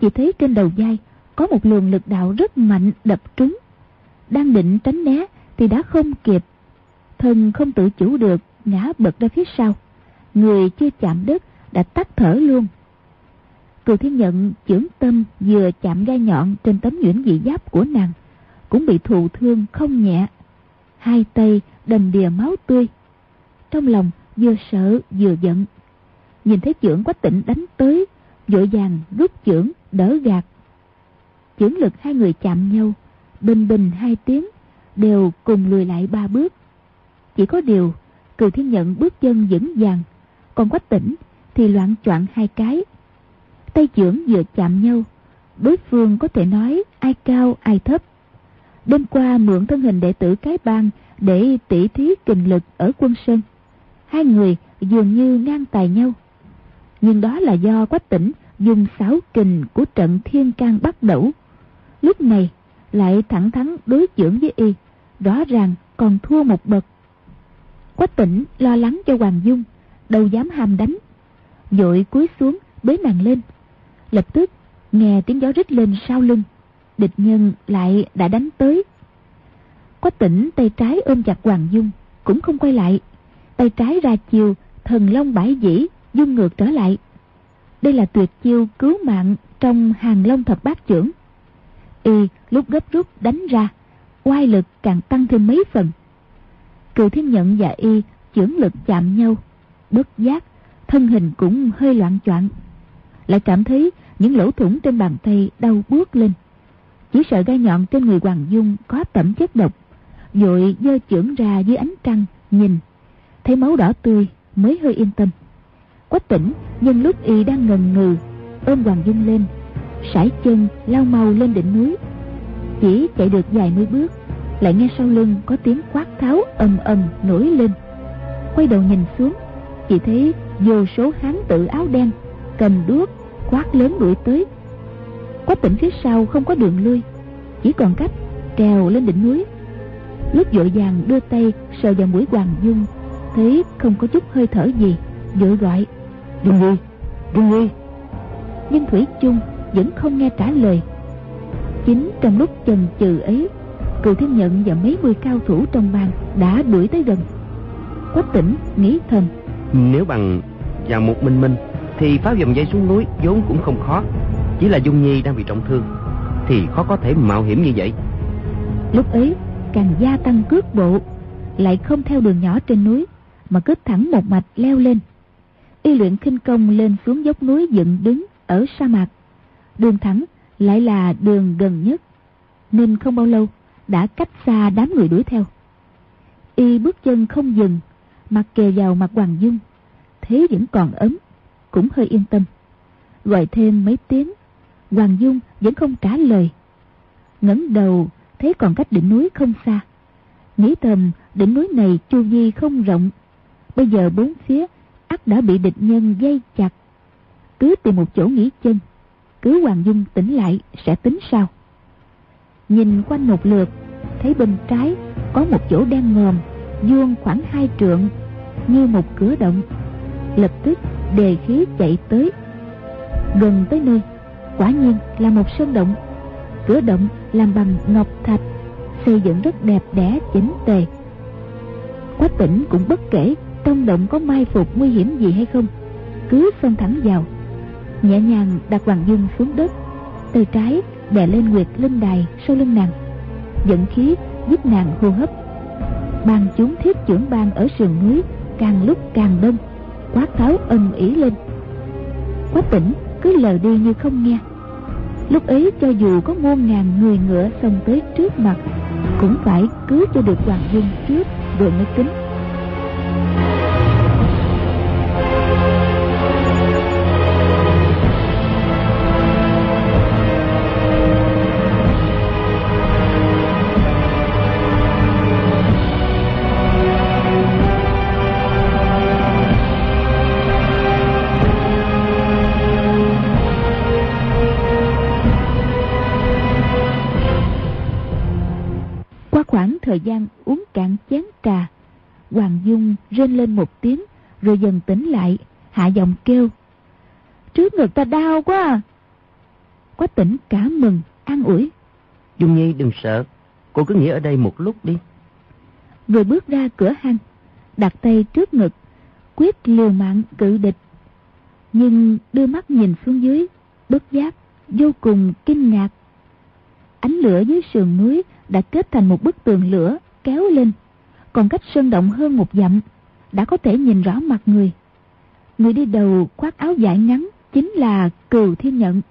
B: Chỉ thấy trên đầu vai có một luồng lực đạo rất mạnh đập trúng. Đang định tránh né thì đã không kịp. Thân không tự chủ được ngã bật ra phía sau. Người chưa chạm đất đã tắt thở luôn. Cựu thiên nhận chưởng tâm vừa chạm gai nhọn trên tấm nhuyễn dị giáp của nàng, cũng bị thù thương không nhẹ. Hai tay đầm đìa máu tươi. Trong lòng vừa sợ vừa giận. Nhìn thấy chưởng quách tỉnh đánh tới, vội vàng rút chưởng đỡ gạt. Chưởng lực hai người chạm nhau, bình bình hai tiếng, đều cùng lùi lại ba bước. Chỉ có điều, cựu thiên nhận bước chân vững vàng, còn quách tỉnh thì loạn choạng hai cái tay trưởng vừa chạm nhau. Đối phương có thể nói, ai cao, ai thấp. Đêm qua mượn thân hình đệ tử cái bang để tỉ thí kình lực ở quân sơn. Hai người dường như ngang tài nhau. Nhưng đó là do quách tỉnh dùng sáu kình của trận thiên can bắt đẩu lúc này lại thẳng thắn đối chưởng với y, rõ ràng còn thua một bậc. Quách tỉnh lo lắng cho hoàng dung, đâu dám ham đánh. Vội cúi xuống bế nàng lên Lập tức, nghe tiếng gió rít lên sau lưng, Địch nhân lại đã đánh tới. Quách tỉnh tay trái ôm chặt Hoàng Dung, Cũng không quay lại. Tay trái ra chiều Thần long bãi dĩ, Dung ngược trở lại. Đây là tuyệt chiêu cứu mạng Trong hàng long thập bát trưởng. Y lúc gấp rút đánh ra, Oai lực càng tăng thêm mấy phần. Cựu thiên nhận và Y Chưởng lực chạm nhau, Bất giác, Thân hình cũng hơi loạn choạng. Lại cảm thấy những lỗ thủng trên bàn tay đau buốt lên. Chỉ sợ gai nhọn trên người hoàng dung có tẩm chất độc, vội dơ chưởng ra dưới ánh trăng, nhìn. Thấy máu đỏ tươi, mới hơi yên tâm. Quách tỉnh nhân lúc y đang ngần ngừ, ôm hoàng dung lên, sải chân lao mau lên đỉnh núi. Chỉ chạy được vài mươi bước, lại nghe sau lưng có tiếng quát tháo ầm ầm nổi lên. Quay đầu nhìn xuống, chỉ thấy vô số hán tử áo đen cầm đuốc quát lớn đuổi tới. Quách tỉnh phía sau không có đường lui chỉ còn cách trèo lên đỉnh núi. Lúc vội vàng đưa tay sờ vào mũi hoàng dung thấy không có chút hơi thở gì vội gọi
C: dung nhi dung nhi.
B: Nhưng thủy chung vẫn không nghe trả lời. Chính trong lúc chần chừ ấy cựu thiên nhận và mấy mươi cao thủ trong bang đã đuổi tới gần. Quách tỉnh nghĩ thầm
C: nếu bằng vào một mình mình thì phá dòng dây xuống núi vốn cũng không khó. Chỉ là dung nhi đang bị trọng thương, thì khó có thể mạo hiểm như vậy.
B: Lúc ấy, càng gia tăng cước bộ, Lại không theo đường nhỏ trên núi, Mà cứ thẳng một mạch leo lên. Y luyện khinh công lên xuống dốc núi dựng đứng Ở sa mạc. Đường thẳng lại là đường gần nhất, Nên không bao lâu Đã cách xa đám người đuổi theo. Y bước chân không dừng Mặt kề vào mặt Hoàng Dung, Thế vẫn còn ấm. Cũng hơi yên tâm. Gọi thêm mấy tiếng, Hoàng Dung vẫn không trả lời. Ngẩng đầu, thấy còn cách đỉnh núi không xa. Nghĩ thầm, đỉnh núi này chu vi không rộng. Bây giờ bốn phía, ắt đã bị địch nhân dây chặt. Cứ tìm một chỗ nghỉ chân, cứ hoàng dung tỉnh lại sẽ tính sao nhìn quanh một lượt, thấy bên trái có một chỗ đen ngòm, vuông khoảng hai trượng, như một cửa động. Lập tức đề khí chạy tới. Gần tới nơi, quả nhiên là một sơn động. Cửa động làm bằng ngọc thạch, xây dựng rất đẹp đẽ, chỉnh tề. Quách tỉnh cũng bất kể trong động có mai phục nguy hiểm gì hay không, cứ xông thẳng vào, nhẹ nhàng đặt hoàng dung xuống đất. Tay trái đè lên nguyệt linh đài sau lưng nàng, dẫn khí giúp nàng hô hấp. Ban chúng thiết trưởng ban ở sườn núi càng lúc càng đông quát tháo ầm ĩ lên. Quách tỉnh cứ lờ đi như không nghe. Lúc ấy cho dù có muôn ngàn người ngựa xông tới trước mặt, cũng phải cứu cho được hoàng dung trước, rồi mới tính thời gian uống cạn chén trà. Hoàng Dung rên lên một tiếng Rồi dần tỉnh lại Hạ giọng kêu Trước ngực ta đau quá à. Quách tỉnh cả mừng an ủi
C: Dung Nhi đừng sợ Cô cứ nghỉ ở đây một lúc đi.
B: Rồi bước ra cửa hang Đặt tay trước ngực Quyết liều mạng cự địch. Nhưng đưa mắt nhìn xuống dưới Bất giác vô cùng kinh ngạc. Ánh lửa dưới sườn núi đã kết thành một bức tường lửa kéo lên. Còn cách sơn động hơn một dặm, đã có thể nhìn rõ mặt người. Người đi đầu khoác áo dài ngắn chính là cừu thiên nhận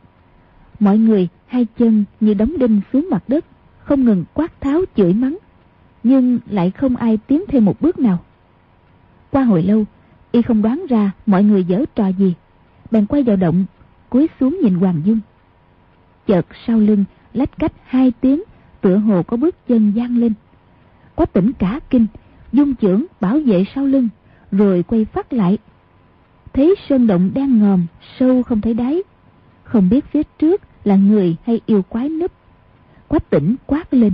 B: mọi người hai chân như đóng đinh xuống mặt đất, không ngừng quát tháo chửi mắng, nhưng lại không ai tiến thêm một bước nào. Qua hồi lâu, y không đoán ra mọi người giở trò gì. Bèn quay vào động, cúi xuống nhìn hoàng dung. Chợt sau lưng lách cách hai tiếng tựa hồ có bước chân gian lên. Quách tỉnh cả kinh dung trưởng bảo vệ sau lưng rồi quay phát lại. Thấy sơn động đang ngòm sâu không thấy đáy. Không biết phía trước là người hay yêu quái núp. Quách tỉnh quát lên.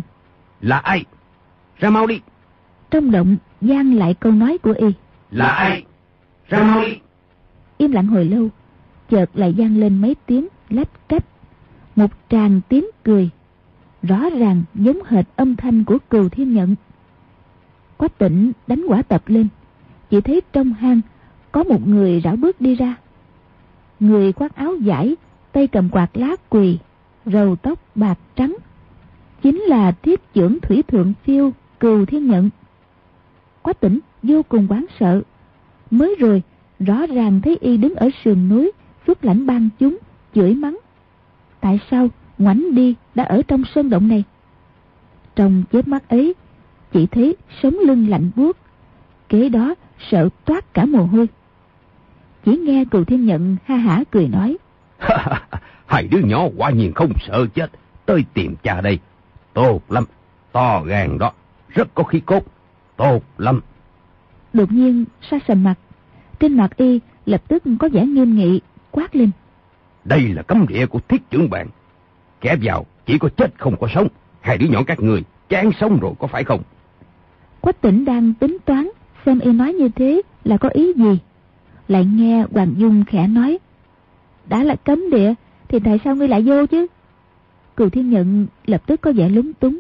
C: Là ai? Ra mau đi.
B: Trong động gian lại câu nói của y.
C: Là ai? Ra mau đi.
B: Im lặng hồi lâu chợt lại gian lên mấy tiếng lách cách. Một tràng tiếng cười rõ ràng giống hệt âm thanh của cừu thiên nhận. Quách tỉnh đánh quả tập lên, chỉ thấy trong hang có một người rảo bước đi ra. Người khoác áo vải, tay cầm quạt lá quỳ, râu tóc bạc trắng, chính là thiết trưởng thủy thượng phiêu cừu thiên nhận. Quách tỉnh vô cùng quán sợ, mới rồi rõ ràng thấy y đứng ở sườn núi xuất lãnh ban chúng, chửi mắng. Tại sao ngoảnh đi đã ở trong sơn động này. Trong chớp mắt ấy chỉ thấy sống lưng lạnh buốt kế đó sợ toát cả mồ hôi. Chỉ nghe cừu thiên nhận ha hả cười nói.
C: Hai đứa nhỏ quả nhiên không sợ chết tới tìm cha đây. Tốt lắm to gan đó rất có khí cốt. Tốt lắm.
B: Đột nhiên sa sầm mặt trên mặt y lập tức có vẻ nghiêm nghị quát lên.
C: Đây là cấm địa của thiết trưởng bạn Kẻ vào chỉ có chết không có sống. Hai đứa nhỏ các người chán sống rồi có phải không?
B: Quách tỉnh đang tính toán xem y nói như thế là có ý gì. Lại nghe Hoàng Dung khẽ nói. Đã là cấm địa thì tại sao ngươi lại vô chứ? Cựu thiên nhận lập tức có vẻ lúng túng.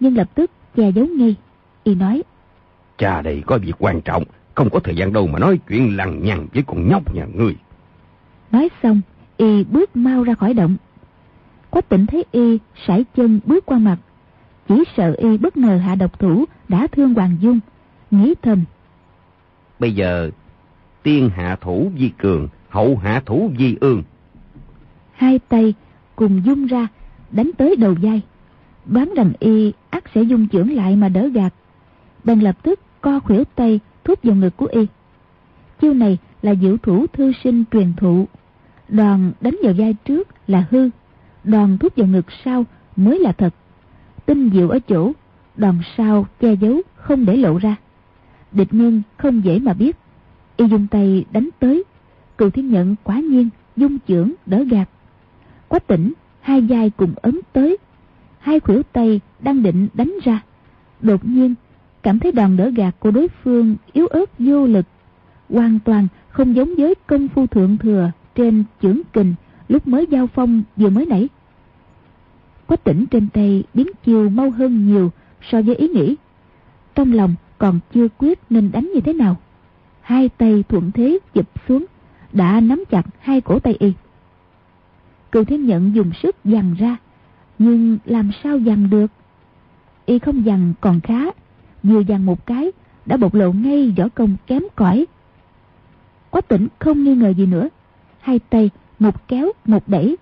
B: Nhưng lập tức che giấu ngay. Y nói.
C: Cha đây có việc quan trọng. Không có thời gian đâu mà nói chuyện lằng nhằng với con nhóc nhà ngươi.
B: Nói xong, y bước mau ra khỏi động. Quách tỉnh thấy y sải chân bước qua mặt chỉ sợ y bất ngờ hạ độc thủ đã thương Hoàng Dung, nghĩ thầm.
C: Bây giờ, tiên hạ thủ di cường, hậu hạ thủ di ương.
B: Hai tay cùng dung ra, đánh tới đầu vai. Đoán rằng y ắt sẽ dung trưởng lại mà đỡ gạt. Bèn lập tức co khuỷu tay thúc vào ngực của y. Chiêu này là diệu thủ thư sinh truyền thụ. Đòn đánh vào vai trước là hư, đòn thúc vào ngực sau mới là thật. Tinh diệu ở chỗ, đòn sau che giấu không để lộ ra. Địch nhân không dễ mà biết. Y dùng tay đánh tới, cựu thiên nhận quá nhiên dung trưởng đỡ gạt. Quách tỉnh, hai vai cùng ấn tới. Hai khuỷu tay đang định đánh ra. Đột nhiên, cảm thấy đòn đỡ gạt của đối phương yếu ớt vô lực. Hoàn toàn không giống với công phu thượng thừa trên trưởng kình lúc mới giao phong vừa mới nãy. Quách tỉnh trên tay biến chiều mau hơn nhiều so với ý nghĩ. Trong lòng còn chưa quyết nên đánh như thế nào. Hai tay thuận thế chụp xuống, đã nắm chặt hai cổ tay y. Cựu thiên nhận dùng sức dằn ra, nhưng làm sao dằn được? Y không dằn còn khá, vừa dằn một cái đã bộc lộ ngay võ công kém cỏi. Quách tỉnh không nghi ngờ gì nữa, hai tay một kéo một đẩy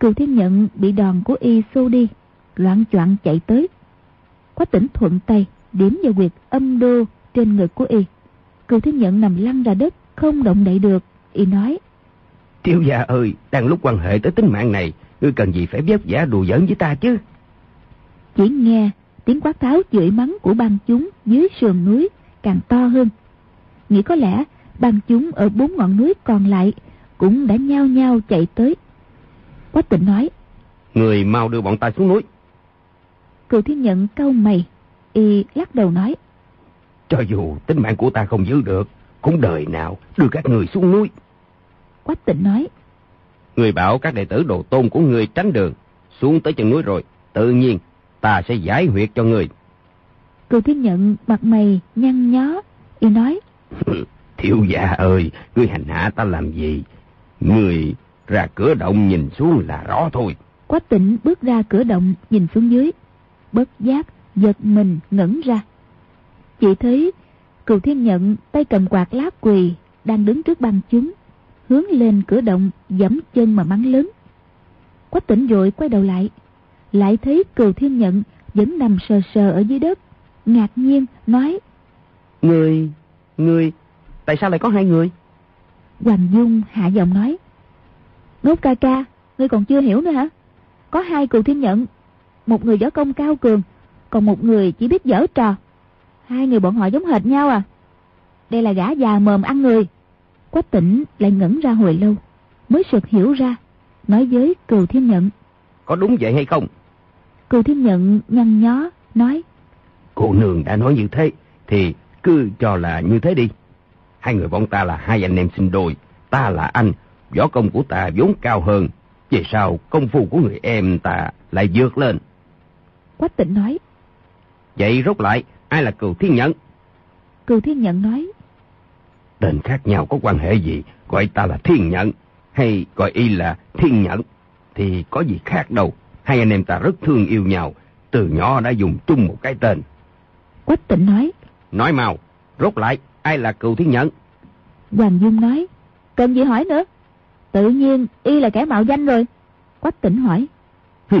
B: cựu thiên nhận bị đòn của y xô đi loạn choạng chạy tới. Quách tỉnh thuận tay điểm vào quyệt âm đô trên ngực của y. Cựu thiên nhận nằm lăn ra đất không động đậy được. Y nói
C: tiêu gia ơi đang lúc quan hệ tới tính mạng này ngươi cần gì phải vất vả đùa giỡn với ta chứ?
B: Chỉ nghe tiếng quát tháo chửi mắng của băng chúng dưới sườn núi càng to hơn. Nghĩ có lẽ băng chúng ở bốn ngọn núi còn lại cũng đã nhao nhao chạy tới Quách tịnh nói.
C: Người mau đưa bọn ta xuống núi.
B: Cựu thiên nhận câu mày. Y lắc đầu nói.
C: Cho dù tính mạng của ta không giữ được, cũng đời nào đưa các người xuống núi.
B: Quách tịnh nói.
C: Người bảo các đệ tử đồ tôn của người tránh đường, xuống tới chân núi rồi, tự nhiên ta sẽ giải huyệt cho người.
B: Cựu thiên nhận mặt mày nhăn nhó, y nói.
C: Thiếu gia ơi, ngươi hành hạ ta làm gì? Người ra cửa động nhìn xuống là rõ thôi.
B: Quách tịnh bước ra cửa động nhìn xuống dưới. Bất giác, giật mình ngẩn ra. Chỉ thấy cựu thiên nhận tay cầm quạt lá quỳ đang đứng trước băng chúng. Hướng lên cửa động dẫm chân mà mắng lớn. Quách tịnh rồi quay đầu lại. Lại thấy cựu thiên nhận vẫn nằm sờ sờ ở dưới đất. Ngạc nhiên nói.
C: Người, người, tại sao lại có hai người?
B: Hoàng Dung hạ giọng nói. Ngốc ca ca, ngươi còn chưa hiểu nữa hả? Có hai cừu thiên nhận, một người võ công cao cường, còn một người chỉ biết dở trò. Hai người bọn họ giống hệt nhau à? Đây là gã già mồm ăn người. Quách tỉnh lại ngẩn ra hồi lâu, mới sực hiểu ra, nói với cừu thiên nhận.
C: Có đúng vậy hay không?
B: Cừu thiên nhận nhăn nhó, nói.
C: Cô nương đã nói như thế, thì cứ cho là như thế đi. Hai người bọn ta là hai anh em sinh đôi, ta là anh, võ công của ta vốn cao hơn, về sao công phu của người em ta lại vượt lên?
B: Quách tịnh nói.
C: Vậy rốt lại, ai là cừu thiên nhận?
B: Cừu thiên nhận nói.
C: Tên khác nhau có quan hệ gì, gọi ta là thiên nhận, hay gọi y là thiên nhận, thì có gì khác đâu. Hai anh em ta rất thương yêu nhau, từ nhỏ đã dùng chung một cái tên.
B: Quách tịnh nói.
C: Nói mau, rốt lại, ai là cừu thiên nhận?
B: Hoàng Dung nói. Cần gì hỏi nữa? Tự nhiên y là kẻ mạo danh rồi. Quách tỉnh hỏi.
C: Hừ,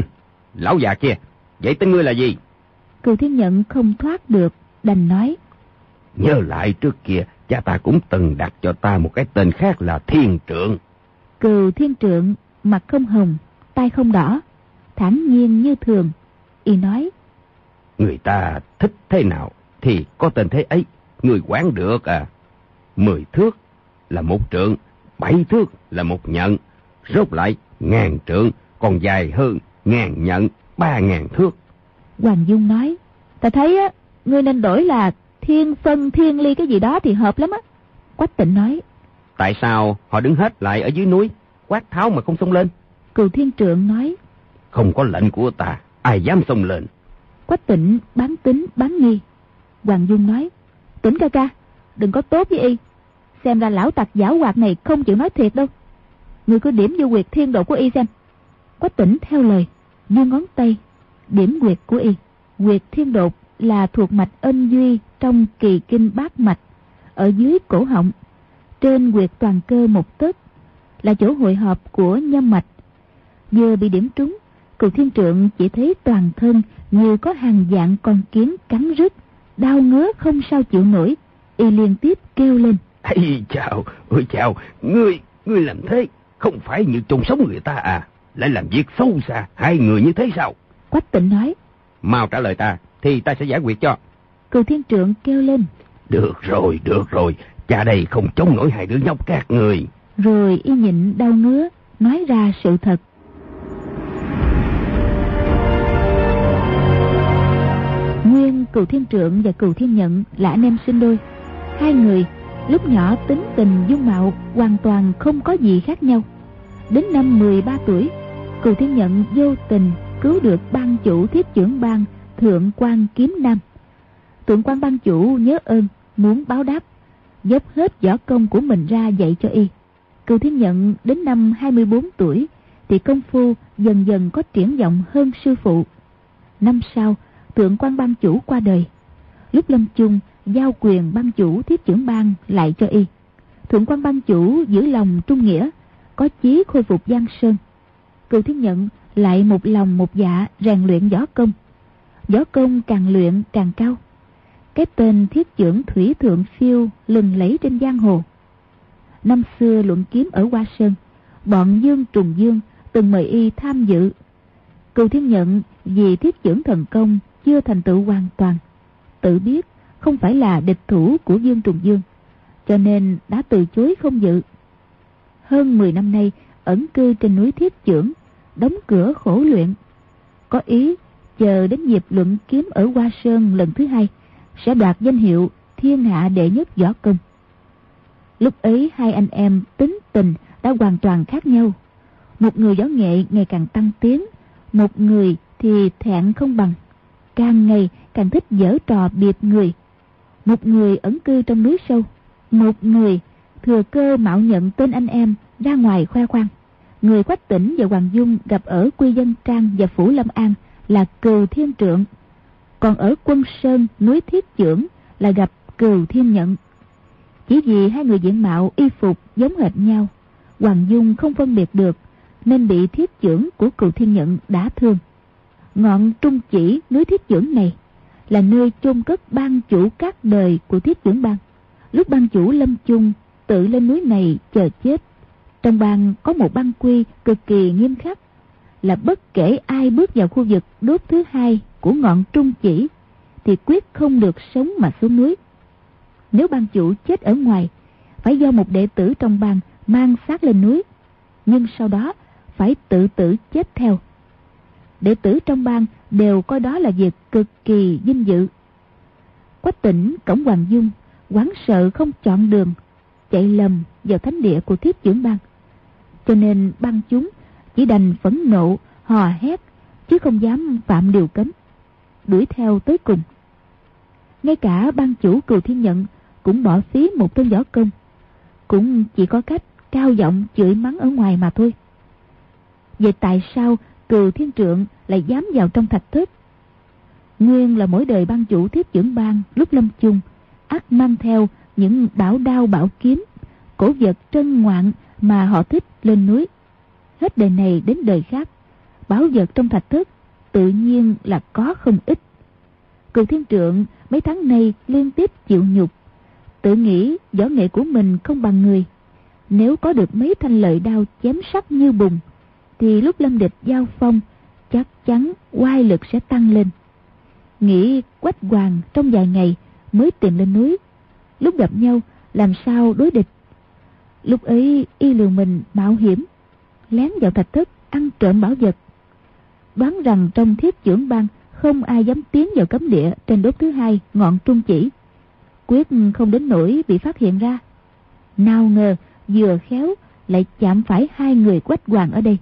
C: lão già kia, vậy tên ngươi là gì?
B: Cừu thiên nhận không thoát được, đành nói.
C: Nhớ lại trước kia, cha ta cũng từng đặt cho ta một cái tên khác là Thiên Trượng.
B: Cừu thiên trượng, mặt không hồng, tay không đỏ, thản nhiên như thường. Y nói.
C: Người ta thích thế nào thì có tên thế ấy, người quán được à. Mười thước là một trượng, bảy thước là một nhận, rốt lại ngàn trượng, còn dài hơn ngàn nhận, ba ngàn thước.
B: Hoàng Dung nói, ta thấy á, ngươi nên đổi là thiên phân thiên ly cái gì đó thì hợp lắm á. Quách tịnh nói,
C: Tại sao họ đứng hết lại ở dưới núi, quát tháo mà không xông lên?
B: Cừu thiên trượng nói,
C: Không có lệnh của ta, ai dám xông lên.
B: Quách tịnh bán tính bán nghi. Hoàng Dung nói, tỉnh ca ca, đừng có tốt với y. Xem ra lão tặc giả hoạt này không chịu nói thiệt đâu. Người cứ điểm vô quyệt thiên độ của y xem. Quách tỉnh theo lời, đưa ngón tay, điểm quyệt của y. Quyệt thiên đột là thuộc mạch ân duy trong kỳ kinh bát mạch, ở dưới cổ họng, trên quyệt toàn cơ một tấc, là chỗ hội họp của nhâm mạch. Vừa bị điểm trúng, cựu thiên trượng chỉ thấy toàn thân như có hàng dạng con kiến cắn rứt, đau ngứa không sao chịu nổi, y liên tiếp kêu lên.
C: Ây chào, ôi chào, ngươi, ngươi làm thế, không phải như trùng sống người ta à, lại làm việc sâu xa, hai người như thế sao?
B: Quách tịnh nói.
C: Mau trả lời ta, thì ta sẽ giải quyết cho.
B: Cựu thiên trượng kêu lên.
C: Được rồi, được rồi, cha đây không chống nổi hai đứa nhóc các người.
B: Rồi y nhịn đau ngứa, nói ra sự thật. Nguyên, cựu thiên trượng và cựu thiên nhận là anh em sinh đôi. Hai người lúc nhỏ tính tình dung mạo hoàn toàn không có gì khác nhau. Đến năm 13 tuổi, Cầu thiên nhận vô tình cứu được ban chủ thiết trưởng ban thượng quan kiếm nam. Thượng quan ban chủ nhớ ơn, muốn báo đáp, dốc hết võ công của mình ra dạy cho y. Cầu thiên nhận đến năm 24 tuổi thì công phu dần dần có triển vọng hơn sư phụ. Năm sau, thượng quan ban chủ qua đời. Lúc lâm chung, giao quyền ban chủ thiết trưởng ban lại cho y. Thượng quan ban chủ giữ lòng trung nghĩa, có chí khôi phục Giang Sơn. Cựu Thiên Nhận lại một lòng một dạ rèn luyện võ công. Võ công càng luyện càng cao. Cái tên thiết trưởng Thủy Thượng Phiêu lừng lẫy trên giang hồ. Năm xưa luận kiếm ở Hoa Sơn, bọn Dương Trùng Dương từng mời y tham dự. Cựu Thiên Nhận vì thiết trưởng thần công chưa thành tựu hoàn toàn. Tự biết không phải là địch thủ của Dương Trùng Dương, cho nên đã từ chối không dự. Hơn 10 năm nay, ẩn cư trên núi Thiết Chưởng, đóng cửa khổ luyện. Có ý chờ đến dịp luận kiếm ở Hoa Sơn lần thứ hai, sẽ đoạt danh hiệu thiên hạ đệ nhất võ công. Lúc ấy hai anh em tính tình đã hoàn toàn khác nhau. Một người võ nghệ ngày càng tăng tiến, một người thì thẹn không bằng. Càng ngày càng thích dở trò biệt người. Một người ẩn cư trong núi sâu, một người thừa cơ mạo nhận tên anh em ra ngoài khoe khoang. Người Quách Tỉnh và Hoàng Dung gặp ở Quy Dân Trang và Phủ Lâm An là Cừu Thiên Trượng. Còn ở Quân Sơn, núi Thiết dưỡng là gặp Cừu Thiên Nhận. Chỉ vì hai người diện mạo y phục giống hệt nhau, Hoàng Dung không phân biệt được nên bị thiết dưỡng của Cừu Thiên Nhận đã thương. Ngọn trung chỉ núi thiết dưỡng này là nơi chôn cất ban chủ các đời của thiết dưỡng bang. Lúc ban chủ lâm chung tự lên núi này chờ chết. Trong bang có một băng quy cực kỳ nghiêm khắc là bất kể ai bước vào khu vực đốt thứ hai của ngọn trung chỉ thì quyết không được sống mà xuống núi. Nếu ban chủ chết ở ngoài, phải do một đệ tử trong bang mang xác lên núi, nhưng sau đó phải tự tử chết theo. Đệ tử trong bang đều coi đó là việc cực kỳ vinh dự. Quách tỉnh cổng Hoàng Dung, quán sợ không chọn đường, chạy lầm vào thánh địa của thiết trưởng bang. Cho nên bang chúng chỉ đành phẫn nộ, hò hét, chứ không dám phạm điều cấm. Đuổi theo tới cùng. Ngay cả ban chủ cừu thiên nhận cũng bỏ phí một tên võ công. Cũng chỉ có cách cao giọng chửi mắng ở ngoài mà thôi. Vậy tại sao cừu thiên trượng lại dám vào trong thạch thất? Nguyên là mỗi đời ban chủ thiết trưởng bang lúc lâm chung, ắt mang theo những bảo đao bảo kiếm, cổ vật trân ngoạn mà họ thích lên núi. Hết đời này đến đời khác, bảo vật trong thạch thất tự nhiên là có không ít. Cựu thiên trượng mấy tháng nay liên tiếp chịu nhục, tự nghĩ võ nghệ của mình không bằng người. Nếu có được mấy thanh lợi đao chém sắc như bùng, thì lúc lâm địch giao phong, chắc chắn oai lực sẽ tăng lên. Nghĩ quách hoàng trong vài ngày mới tìm lên núi, lúc gặp nhau làm sao đối địch. Lúc ấy y lường mình mạo hiểm, lén vào thạch thất ăn trộm bảo vật. Đoán rằng trong thiết trưởng bang không ai dám tiến vào cấm địa trên đốt thứ hai ngọn trung chỉ. Quyết không đến nỗi bị phát hiện ra. Nào ngờ vừa khéo lại chạm phải hai người quách hoàng ở đây.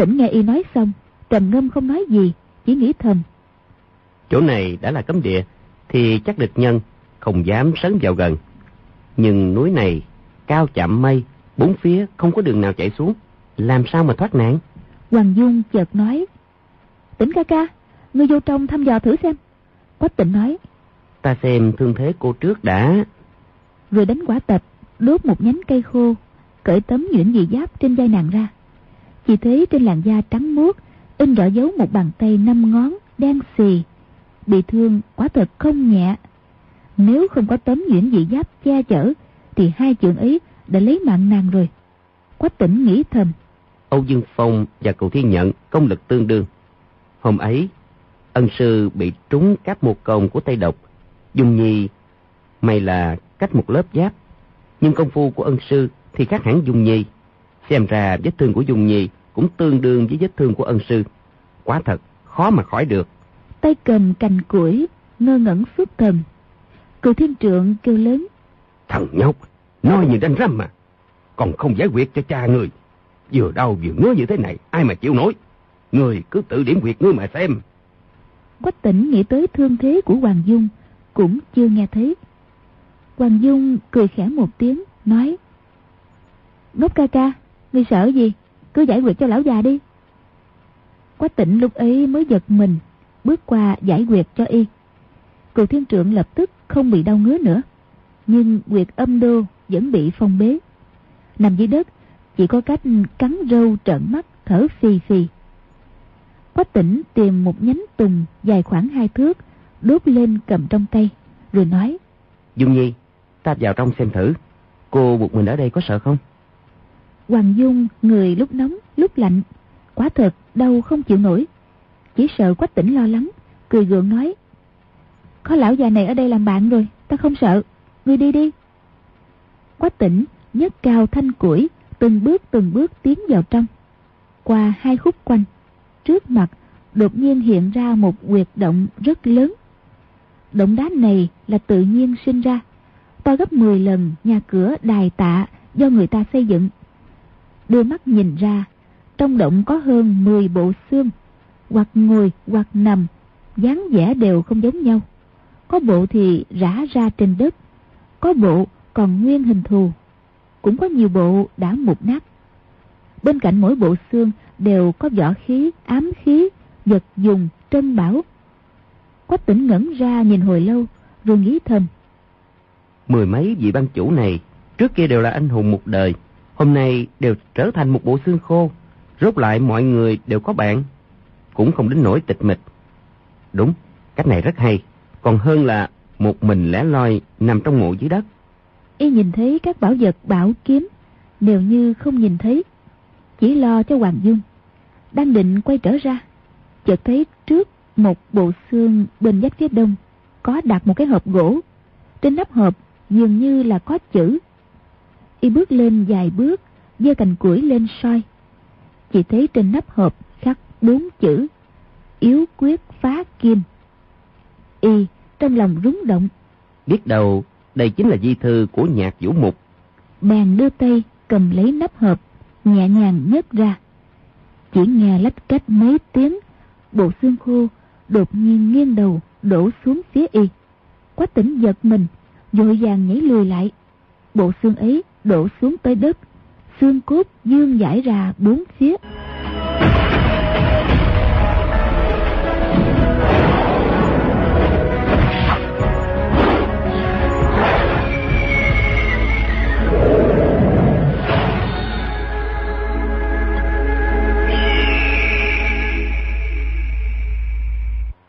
B: Tỉnh nghe y nói xong, trầm ngâm không nói gì, chỉ nghĩ thầm.
C: Chỗ này đã là cấm địa, thì chắc địch nhân không dám sấn vào gần. Nhưng núi này cao chạm mây, bốn phía không có đường nào chạy xuống. Làm sao mà thoát nạn?
B: Hoàng Dung chợt nói. Tỉnh ca ca, ngươi vô trong thăm dò thử xem. Quách tỉnh nói.
C: Ta xem thương thế cô trước đã.
B: Rồi đánh quả tập, đốt một nhánh cây khô, cởi tấm nhuyễn dị giáp trên vai nàng ra. Chỉ thấy trên làn da trắng muốt, in rõ dấu một bàn tay năm ngón, đen xì. Bị thương quá thật không nhẹ. Nếu không có tấm nhuyễn dị giáp che chở, thì hai chuyện ấy đã lấy mạng nàng rồi. Quách tỉnh nghĩ thầm.
C: Âu Dương Phong và cậu Thiên Nhận công lực tương đương. Hôm ấy, ân sư bị trúng các một công của tay Độc. Dung Nhi may là cách một lớp giáp. Nhưng công phu của ân sư thì khác hẳn Dung Nhi. Xem ra vết thương của Dung Nhi cũng tương đương với vết thương của ân sư. Quá thật, khó mà khỏi được.
B: Tay cầm cành củi, ngơ ngẩn suốt thần. Cựu thiên trượng kêu lớn.
C: Thằng nhóc, nói như đánh răm mà. Còn không giải quyết cho cha người. Vừa đau vừa ngứa như thế này, ai mà chịu nổi. Người cứ tự điểm quyệt ngươi mà xem.
B: Quách tỉnh nghĩ tới thương thế của Hoàng Dung, cũng chưa nghe thấy. Hoàng Dung cười khẽ một tiếng, nói. Ngốc ca ca, ngươi sợ gì? Cứ giải quyết cho lão già đi. Quách tỉnh lúc ấy mới giật mình, bước qua giải quyết cho y. Cựu thiên trượng lập tức không bị đau ngứa nữa. Nhưng quyệt âm đô vẫn bị phong bế. Nằm dưới đất, chỉ có cách cắn râu trợn mắt thở phì phì. Quách tỉnh tìm một nhánh tùng dài khoảng hai thước, đốt lên cầm trong tay, rồi nói.
C: Dung Nhi, ta vào trong xem thử. Cô buộc mình ở đây có sợ không?
B: Hoàng Dung người lúc nóng lúc lạnh, quá thật đau không chịu nổi. Chỉ sợ Quách tỉnh lo lắng, cười gượng nói. Có lão già này ở đây làm bạn rồi, ta không sợ, ngươi đi đi. Quách tỉnh nhấc cao thanh củi, từng bước từng bước tiến vào trong. Qua hai khúc quanh, trước mặt đột nhiên hiện ra một quyệt động rất lớn. Động đá này là tự nhiên sinh ra, to gấp 10 lần nhà cửa đài tạ do người ta xây dựng. Đưa mắt nhìn ra, trong động có hơn 10 bộ xương, hoặc ngồi hoặc nằm, dáng vẻ đều không giống nhau. Có bộ thì rã ra trên đất, có bộ còn nguyên hình thù, cũng có nhiều bộ đã mục nát. Bên cạnh mỗi bộ xương đều có vỏ khí, ám khí, vật dùng, trân bảo. Quách tỉnh ngẩn ra nhìn hồi lâu, rồi nghĩ thầm.
C: Mười mấy vị ban chủ này, trước kia đều là anh hùng một đời, hôm nay đều trở thành một bộ xương khô. Rốt lại mọi người đều có bạn, cũng không đến nỗi tịch mịch. Đúng, cách này rất hay, còn hơn là một mình lẻ loi nằm trong mộ dưới đất.
B: Y nhìn thấy các bảo vật bảo kiếm, đều như không nhìn thấy, chỉ lo cho Hoàng Dung. Đang định quay trở ra, chợt thấy trước một bộ xương bên vách phía đông có đặt một cái hộp gỗ. Trên nắp hộp dường như là có chữ. Y bước lên vài bước, giơ cành củi lên soi. Chỉ thấy trên nắp hộp khắc bốn chữ yếu quyết phá kim. Y trong lòng rúng động.
C: Biết đâu đây chính là di thư của nhạc vũ mục.
B: Bèn đưa tay cầm lấy nắp hộp, nhẹ nhàng nhấc ra. Chỉ nghe lách cách mấy tiếng, bộ xương khô đột nhiên nghiêng đầu đổ xuống phía y. Quách tỉnh giật mình, vội vàng nhảy lùi lại. Bộ xương ấy đổ xuống tới đất, xương cốt dương giải ra bốn phía.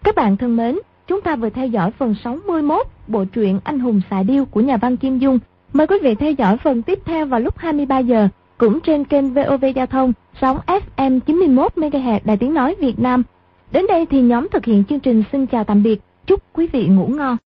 A: Các bạn thân mến, chúng ta vừa theo dõi phần 61 bộ truyện Anh hùng xạ điêu của nhà văn Kim Dung. Mời quý vị theo dõi phần tiếp theo vào lúc 23 giờ, cũng trên kênh VOV Giao thông, sóng FM 91 MHz Đài Tiếng nói Việt Nam. Đến đây thì nhóm thực hiện chương trình xin chào tạm biệt. Chúc quý vị ngủ ngon.